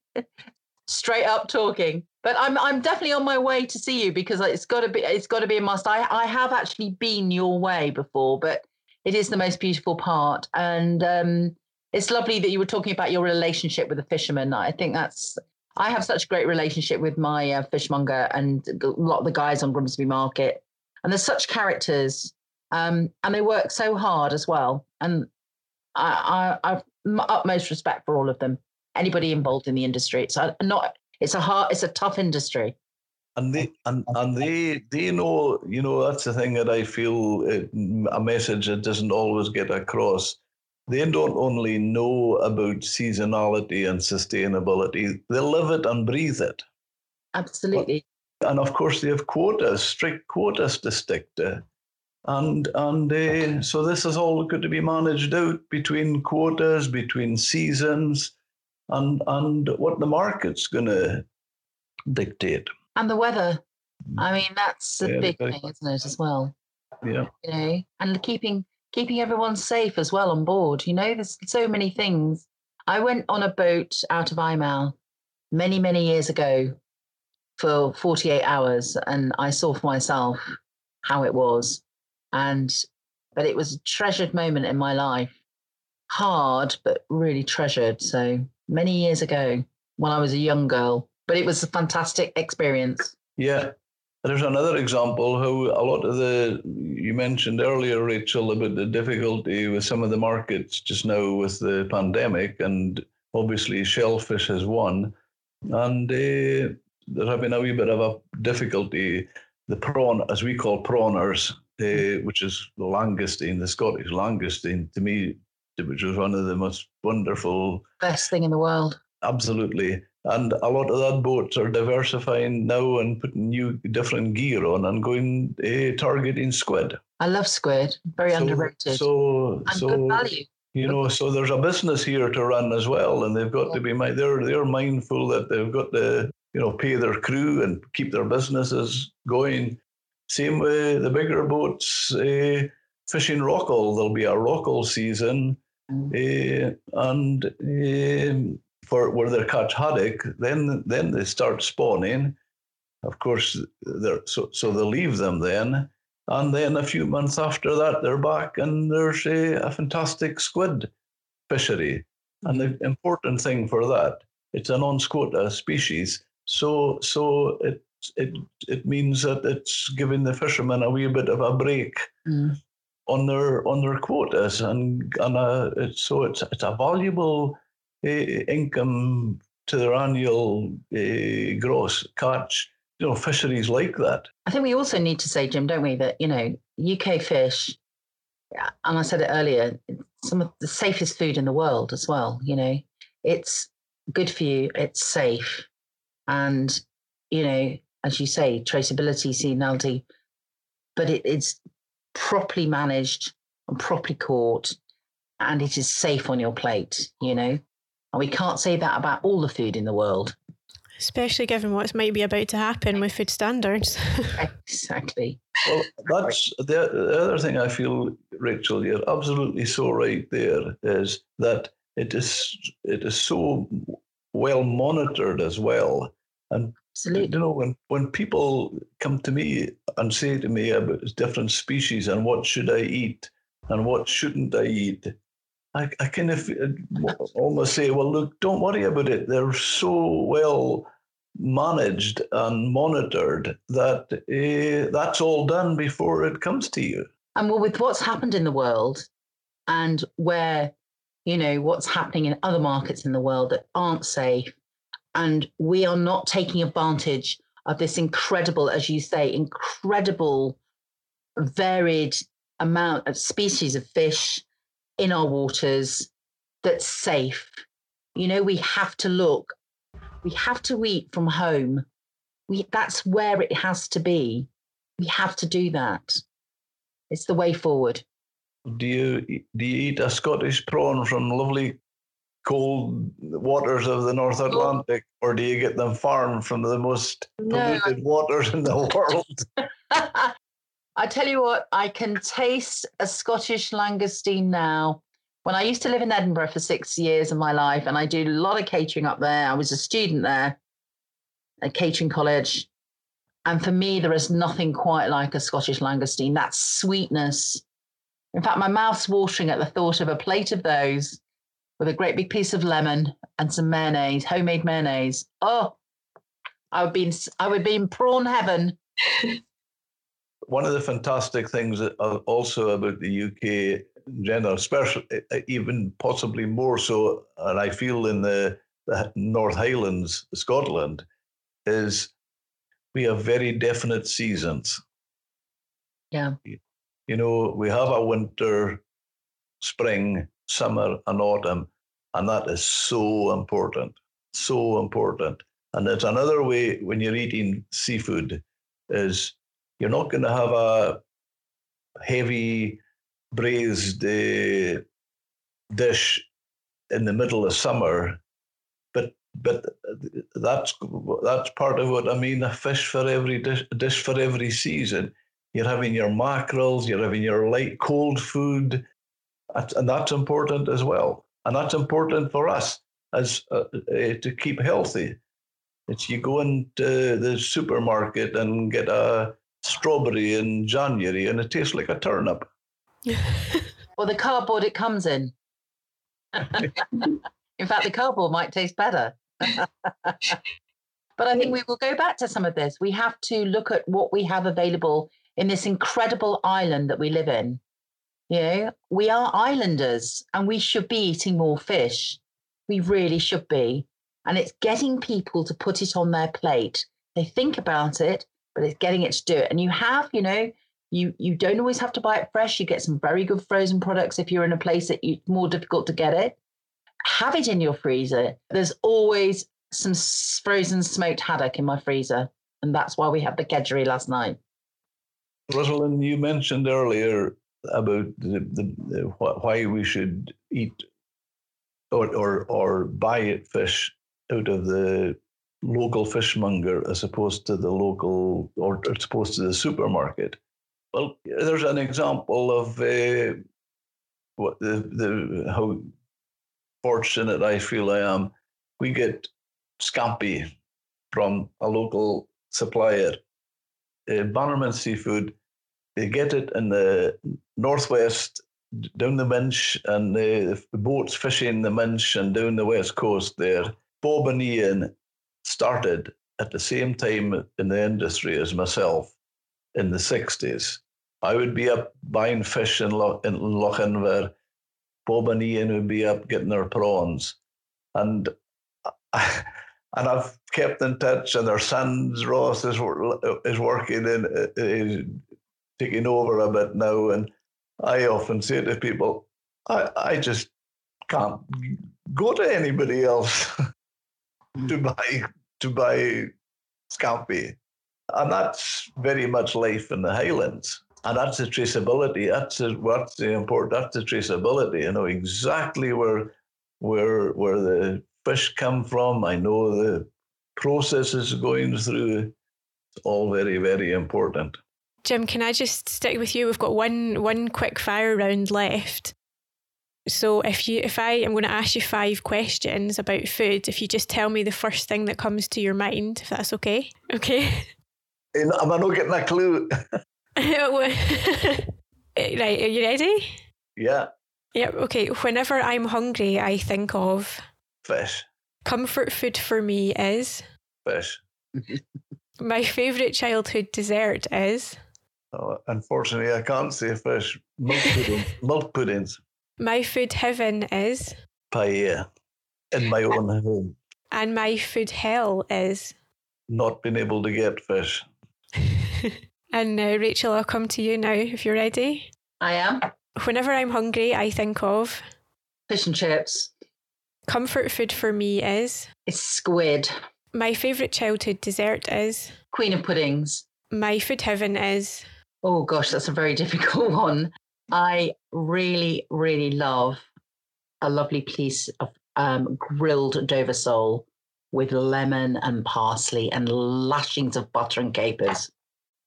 B: Straight up talking. But I'm I'm definitely on my way to see you because it's got to be it's got to be a must. I I have actually been your way before, but it is the most beautiful part, and um, it's lovely that you were talking about your relationship with the fishermen. I think that's I have such a great relationship with my uh, fishmonger and a lot of the guys on Grimsby Market, and there's such characters, um, and they work so hard as well. And I, I I've utmost respect for all of them. Anybody involved in the industry, it's not it's a hard it's a tough industry.
C: And they and, and they they know you know that's the thing that I feel it, a message that doesn't always get across. They don't only know about seasonality and sustainability; they live it and breathe it.
B: Absolutely.
C: And of course, they have quotas, strict quotas to stick to. And and uh, so this is all going to be managed out between quotas, between seasons, and and what the market's going to dictate.
B: And the weather. Mm. I mean, that's a
C: Yeah,
B: big thing, isn't it, as well?
C: Yeah.
B: You know, and keeping keeping everyone safe as well on board. You know, there's so many things. I went on a boat out of Eyemouth many, many years ago for 48 hours and I saw for myself how it was. And but it was a treasured moment in my life. Hard, but really treasured. So many years ago when I was a young girl. But it was a fantastic experience.
C: Yeah. There's another example how a lot of the, you mentioned earlier, Rachel, about the difficulty with some of the markets just now with the pandemic, and obviously shellfish has one. and uh, they're having a wee bit of a difficulty. The prawn, as we call prawners, uh, which is the langoustine, the Scottish langoustine, to me, which was one of the most wonderful,
B: best thing in the world.
C: Absolutely. And a lot of that boats are diversifying now and putting new different gear on and going uh, targeting squid.
B: I love squid. Very so, underrated.
C: So,
B: and
C: so
B: good value.
C: You know, so there's a business here to run as well, and they've got yeah. to be they're they're mindful that they've got to you know pay their crew and keep their businesses going. Same with the bigger boats, uh, fishing rockall. There'll be a rockall season, and uh, for where they're catch haddock, then then they start spawning. Of course, they're so so they leave them then, and then a few months after that, they're back, and there's a, a fantastic squid fishery. And the important thing for that, it's a non-quota species, so so it it it means that it's giving the fishermen a wee bit of a break. Mm. On their on their quotas and and uh, so it's it's a valuable income to their annual uh, gross catch. You know, fisheries like that.
B: I think we also need to say, Jim, don't we, that you know, UK fish, and I said it earlier, some of the safest food in the world as well. You know, it's good for you, it's safe, and you know, as you say, traceability, seasonality, but it, it's properly managed and properly caught, and it is safe on your plate. You know, and we can't say that about all the food in the world.
A: Especially given what's might be about to happen with food standards. [laughs]
B: exactly.
C: Well, that's the, the other thing I feel, Rachel, you're absolutely so right there, is that it is it is so well monitored as well. And
B: Absolutely.
C: you know, when, when people come to me and say to me about different species and what should I eat and what shouldn't I eat, I, I kind of almost say, well, look, don't worry about it. They're so well managed and monitored that uh, that's all done before it comes to you.
B: And well, with what's happened in the world and where, you know, what's happening in other markets in the world that aren't safe, and we are not taking advantage of this incredible, as you say, incredible, varied amount of species of fish in our waters that's safe. You know, we have to look, we have to eat from home. We, that's where it has to be. We have to do that. It's the way forward.
C: Do you do you eat a Scottish prawn from lovely cold waters of the North Atlantic, or do you get them farmed from the most polluted no. waters in the world? [laughs] [laughs]
B: I tell you what, I can taste a Scottish langoustine now. When I used to live in Edinburgh for six years of my life, and I did a lot of catering up there, I was a student there at catering college. And for me, there is nothing quite like a Scottish langoustine. That sweetness. In fact, my mouth's watering at the thought of a plate of those with a great big piece of lemon and some mayonnaise, homemade mayonnaise. Oh, I would be in, I would be in prawn heaven. [laughs]
C: one of the fantastic things also about the UK in general, especially even possibly more so, and I feel in the, the North Highlands, Scotland, is we have very definite seasons.
B: Yeah.
C: You know, we have a winter, spring, summer, and autumn, and that is so important, so important. And it's another way when you're eating seafood is you're not going to have a heavy braised uh, dish in the middle of summer, but but that's that's part of what I mean. A fish for every dish, dish for every season. You're having your mackerels. You're having your light cold food, and that's important as well. And that's important for us as uh, uh, to keep healthy. It's you go into the supermarket and get a strawberry in January and it tastes like a turnip. [laughs]
B: or the cardboard it comes in. [laughs] in fact, the cardboard might taste better. [laughs] but I think we will go back to some of this. We have to look at what we have available in this incredible island that we live in. You know, we are islanders and we should be eating more fish. We really should be. And it's getting people to put it on their plate. They think about it, but it's getting it to do it. And you have, you know, you you don't always have to buy it fresh. You get some very good frozen products if you're in a place that it's more difficult to get it. Have it in your freezer. There's always some frozen smoked haddock in my freezer, and that's why we had the kedgeree last night.
C: Rosalind, you mentioned earlier about the, the, the why we should eat or, or or buy fish out of the local fishmonger as opposed to the local or as opposed to the supermarket. Well, there's an example of uh, what the, the how fortunate I feel I am. We get scampi from a local supplier. Uh, Bannerman Seafood, they get it in the northwest, down the Minch, and uh, the boats fishing the Minch and down the west coast there. Bob and Ian started at the same time in the industry as myself in the 60s. I would be up buying fish in, Lo- in Lochinver. Bob and Ian would be up getting their prawns. And I, [laughs] and I've kept in touch, and their son Ross is is working in is taking over a bit now, and I often say to people, I I just can't go to anybody else [laughs] to hmm. buy to buy scampi, and that's very much life in the Highlands. And that's the traceability. That's the, what's the important. That's the traceability. You know exactly where where where the fish come from. I know the processes going hmm. through. It's all very, very important.
A: Jim, can I just stick with you? We've got one one quick fire round left. So if you if I am going to ask you five questions about food, if you just tell me the first thing that comes to your mind, if that's okay. Okay. [laughs]
C: Eh, am I not getting a clue? [laughs]
A: Eh, right, are you ready?
C: Yeah.
A: Yep. Okay. Whenever I'm hungry, I think of
C: fish.
A: Comfort food for me is
C: fish. [laughs]
A: My favourite childhood dessert is.
C: Oh, unfortunately, I can't say fish. Milk, pudding, [laughs] milk puddings.
A: My food heaven is.
C: Paella in my own home.
A: And my food hell is.
C: Not being able to get fish. [laughs]
A: and uh, Rachel, I'll come to you now if you're ready.
B: I am.
A: Whenever I'm hungry, I think of.
B: Fish and chips.
A: Comfort food for me is.
B: It's squid.
A: My favourite childhood dessert is.
B: Queen of puddings.
A: My food heaven is.
B: Oh gosh, that's a very [laughs] difficult one. I really, really love a lovely piece of um, grilled Dover sole with lemon and parsley and lashings of butter and capers.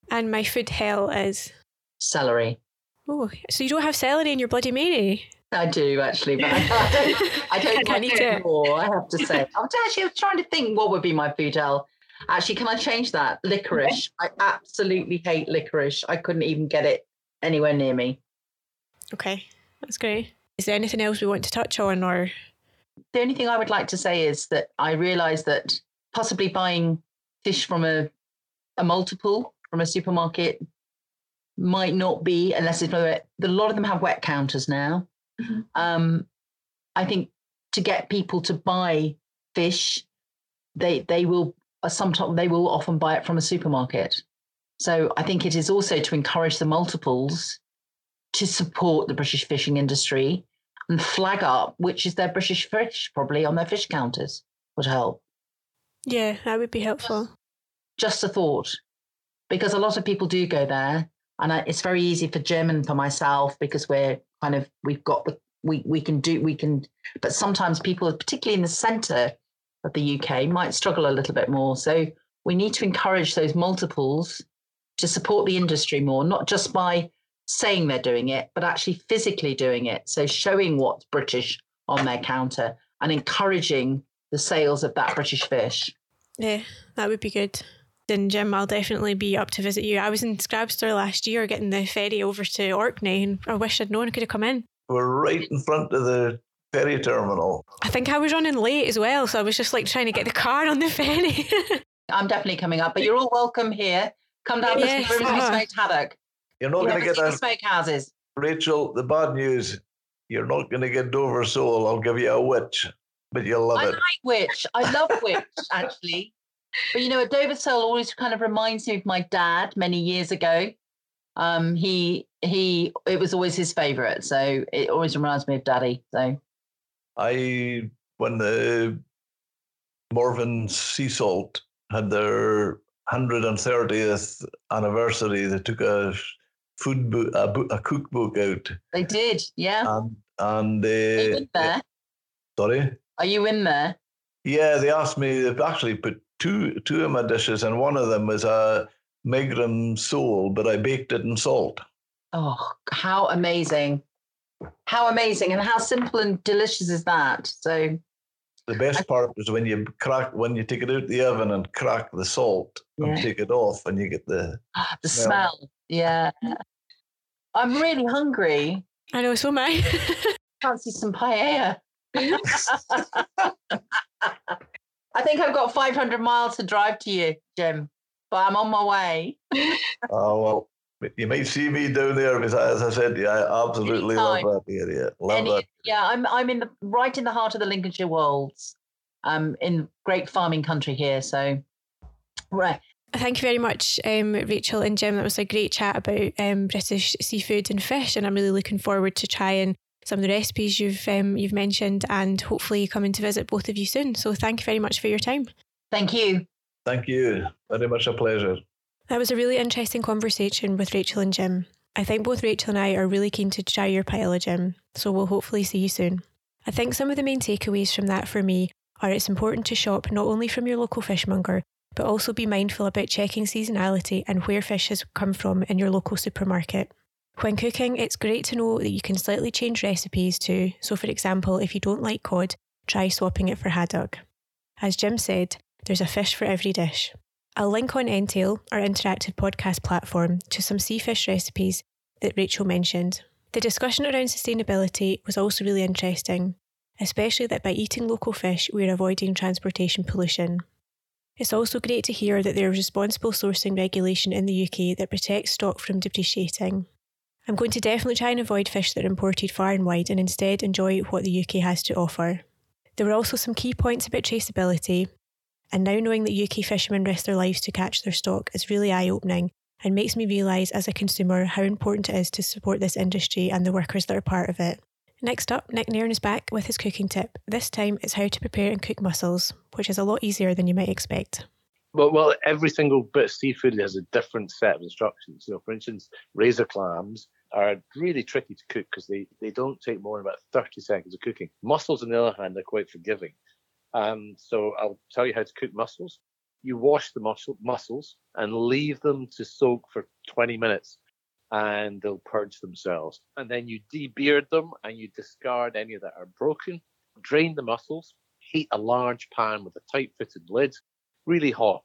A: And my food hell is
B: celery.
A: Oh, so you don't have celery in your Bloody Mary?
B: I do actually, but I, [laughs] don't. I don't it more. I have to say. I'm actually trying to think what would be my food hell. Actually, can I change that? Licorice. I absolutely hate licorice. I couldn't even get it anywhere near me.
A: Okay, that's great. Is there anything else we want to touch on, or
B: the only thing I would like to say is that I realise that possibly buying fish from a a multiple from a supermarket might not be unless it's a lot of them have wet counters now. Mm-hmm. Um, I think to get people to buy fish, they they will sometimes they will often buy it from a supermarket. So I think it is also to encourage the multiples to support the British fishing industry and flag up which is their British fish probably on their fish counters would help.
A: Yeah, that would be helpful.
B: Just a thought, because a lot of people do go there, and it's very easy for Jim and for myself because we're kind of we've got the we we can do we can but sometimes people particularly in the center of the UK might struggle a little bit more so we need to encourage those multiples to support the industry more not just by saying they're doing it but actually physically doing it so showing what's british on their counter and encouraging the sales of that british fish
A: yeah that would be good then Jim, I'll definitely be up to visit you. I was in Scrabster last year getting the ferry over to Orkney and I wish I'd known I could have come in.
C: We're right in front of the ferry terminal.
A: I think I was running late as well, so I was just like trying to get the car on the [laughs] ferry.
B: I'm definitely coming up, but you're all welcome here. Come down yes, to Grimsby uh, Smoked Haddock.
C: You're not going to get
B: the smoke houses.
C: Rachel, the bad news, you're not going to get Dover sole. I'll give you a witch. but you'll love
B: I
C: it.
B: like Which. I love [laughs] witch, actually. But you know, a Dover sole always kind of reminds me of my dad many years ago. Um, he he it was always his favourite. So it always reminds me of daddy. So
C: I when the Maldon Sea Salt had their 130th anniversary, they took a food book, a, book, a cookbook out,
B: they did, yeah.
C: and and
B: Are you
C: they
B: in there?
C: sorry,
B: Are you in there?
C: yeah, they asked me. They've actually put two two of my dishes, and one of them was a megrim sole, but I baked it in salt.
B: Oh, how amazing. How amazing and how simple and delicious is that? So
C: The best part is when you crack when you take it out of the oven and crack the salt
B: Yeah.
C: and take it off, and you get the
B: ah, the
C: Smell.
B: smell. Yeah. I'm really hungry.
A: I know, so am I. [laughs]
B: Fancy some paella. [laughs] I think I've got 500 miles to drive to you, Jim, but I'm on my way.
C: Oh well, you might see me down there because, as I said, yeah, I absolutely love that area. Love
B: Any-
C: that.
B: yeah, I'm I'm in the right in the heart of the Lincolnshire Wolds, um, in great farming country here. So, right,
A: Thank you very much, um, Rachel and Jim. That was a great chat about um, British seafood and fish, and I'm really looking forward to trying some of the recipes you've um, you've mentioned, and hopefully coming to visit both of you soon. So thank you very much for your time.
B: thank you.
C: Thank you. Very much a pleasure.
A: That was a really interesting conversation with Rachel and Jim. I think both Rachel and I are really keen to try your paella, Jim, so we'll hopefully see you soon. I think some of the main takeaways from that for me are it's important to shop not only from your local fishmonger, but also be mindful about checking seasonality and where fish has come from in your local supermarket. When cooking, it's great to know that you can slightly change recipes too. So, for example, if you don't like cod, try swapping it for haddock. As Jim said, there's a fish for every dish. I'll link on Entale, our interactive podcast platform, to some Seafish recipes that Rachel mentioned. The discussion around sustainability was also really interesting, especially that by eating local fish, we're avoiding transportation pollution. It's also great to hear that there is responsible sourcing regulation in the UK that protects stock from depreciating. I'm going to definitely try and avoid fish that are imported far and wide and instead enjoy what the UK has to offer. There were also some key points about traceability, and now knowing that UK fishermen risk their lives to catch their stock is really eye opening and makes me realise as a consumer how important it is to support this industry and the workers that are part of it. Next up, Nick Nairn is back with his cooking tip. This time it's how to prepare and cook mussels, which is a lot easier than you might expect.
D: Well, well, every single bit of seafood has a different set of instructions. You know, for instance, razor clams are really tricky to cook because they, they don't take more than about 30 seconds of cooking. Mussels, on the other hand, are quite forgiving. Um, so I'll tell you how to cook mussels. You wash the mussel, mussels and leave them to soak for 20 minutes and they'll purge themselves. And then you debeard them and you discard any that are broken. Drain the mussels, heat a large pan with a tight fitted lid, really hot.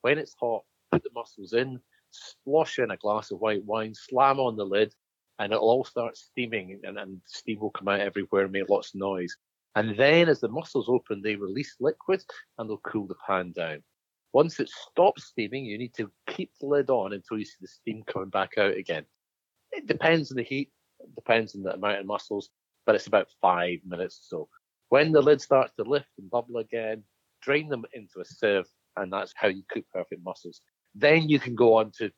D: When it's hot, put the mussels in, splosh in a glass of white wine, slam on the lid, and it'll all start steaming and, and steam will come out everywhere and make lots of noise. And then as the mussels open, they release liquid and they'll cool the pan down. Once it stops steaming, you need to keep the lid on until you see the steam coming back out again. It depends on the heat, depends on the amount of mussels, but it's about five minutes or so. When the lid starts to lift and bubble again, drain them into a sieve, and that's how you cook perfect mussels. Then you can go on to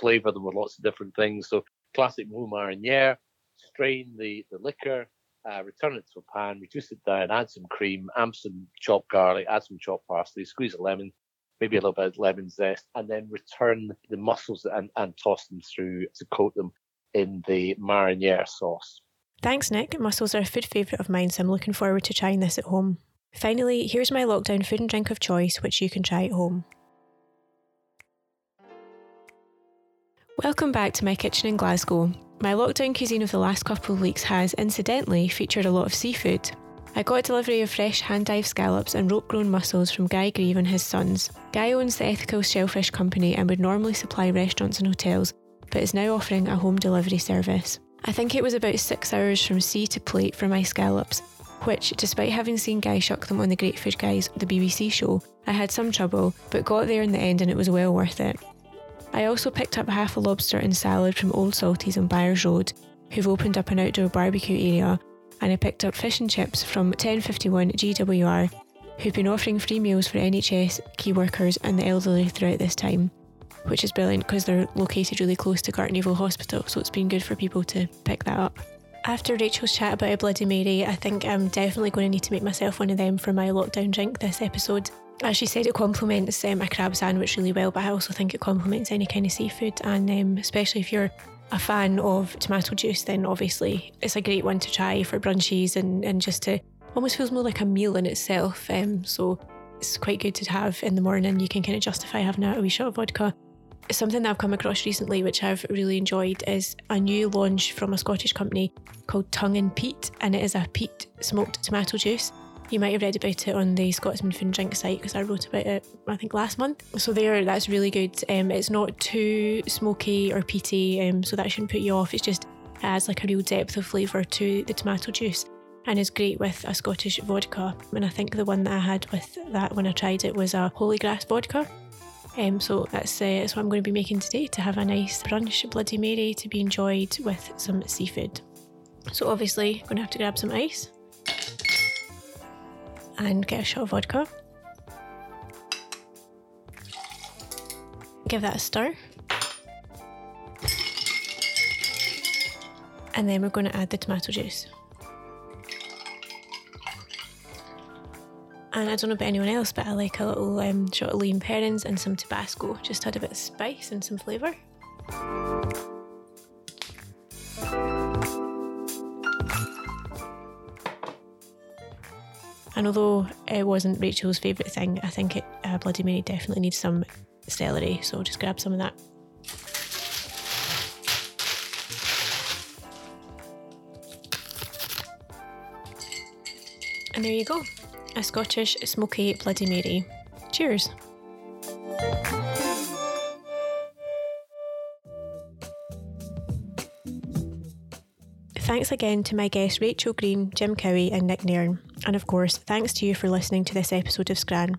D: flavour them with lots of different things. So classic moules marinière, strain the, the liquor, uh, return it to a pan, reduce it down, add some cream, add some chopped garlic, add some chopped parsley, squeeze a lemon, maybe a little bit of lemon zest, and then return the mussels and, and toss them through to coat them in the marinière sauce.
A: Thanks, Nick. Mussels are a food favourite of mine, so I'm looking forward to trying this at home. Finally, here's my lockdown food and drink of choice, which you can try at home. Welcome back to my kitchen in Glasgow. My lockdown cuisine of the last couple of weeks has, incidentally, featured a lot of seafood. I got delivery of fresh hand dive scallops and rope grown mussels from Guy Grieve and his sons. Guy owns the Ethical Shellfish Company and would normally supply restaurants and hotels, but is now offering a home delivery service. I think it was about six hours from sea to plate for my scallops, which, despite having seen Guy shuck them on the Great Food Guys, the BBC show, I had some trouble, but got there in the end and it was well worth it. I also picked up half a lobster and salad from Old Salties on Byres Road, who've opened up an outdoor barbecue area, and I picked up fish and chips from 1051 GWR, who've been offering free meals for NHS, key workers, and the elderly throughout this time, which is brilliant because they're located really close to Gartnavel Hospital, so it's been good for people to pick that up. After Rachel's chat about a Bloody Mary, I think I'm definitely going to need to make myself one of them for my lockdown drink this episode. As she said, it complements um, a crab sandwich really well, but I also think it complements any kind of seafood, and um, especially if you're a fan of tomato juice, then obviously it's a great one to try for brunches and, and just to almost feels more like a meal in itself. Um, so it's quite good to have in the morning. You can kind of justify having a wee shot of vodka. Something that I've come across recently, which I've really enjoyed, is a new launch from a Scottish company called Tongue in Peat, and it is a peat smoked tomato juice. You might have read about it on the Scotsman Food and Drink site because I wrote about it, I think, last month. So there, that's really good. Um, it's not too smoky or peaty, um, so that shouldn't put you off. It's just adds like a real depth of flavour to the tomato juice and is great with a Scottish vodka. And I think the one that I had with that when I tried it was a holy grass vodka. Um, so that's, uh, that's what I'm going to be making today to have a nice brunch Bloody Mary to be enjoyed with some seafood. So obviously, I'm going to have to grab some ice and get a shot of vodka. Give that a stir. And then we're going to add the tomato juice. And I don't know about anyone else, but I like a little um, shot of Lea & Perrins and some Tabasco. Just add a bit of spice and some flavour. And although it wasn't Rachel's favourite thing, I think it uh, Bloody Mary definitely needs some celery, so just grab some of that. And there you go, a Scottish smoky Bloody Mary. Cheers. Thanks again to my guests Rachel Green, Jim Cowie, and Nick Nairn. And of course, thanks to you for listening to this episode of Scran.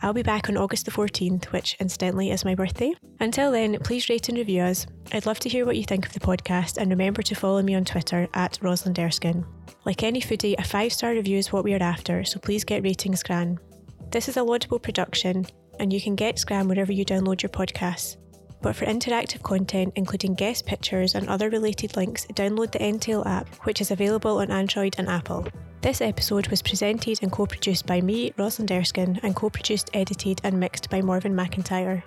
A: I'll be back on August the 14th, which incidentally is my birthday. Until then, please rate and review us. I'd love to hear what you think of the podcast, and remember to follow me on Twitter at Rosalind Erskine. Like any foodie, a five star review is what we are after, so please get rating Scran. This is a laudable production, and you can get Scran wherever you download your podcasts. But for interactive content, including guest pictures and other related links, download the Entale app, which is available on Android and Apple. This episode was presented and co produced by me, Rosalind Erskine, and co produced, edited, and mixed by Morven McIntyre.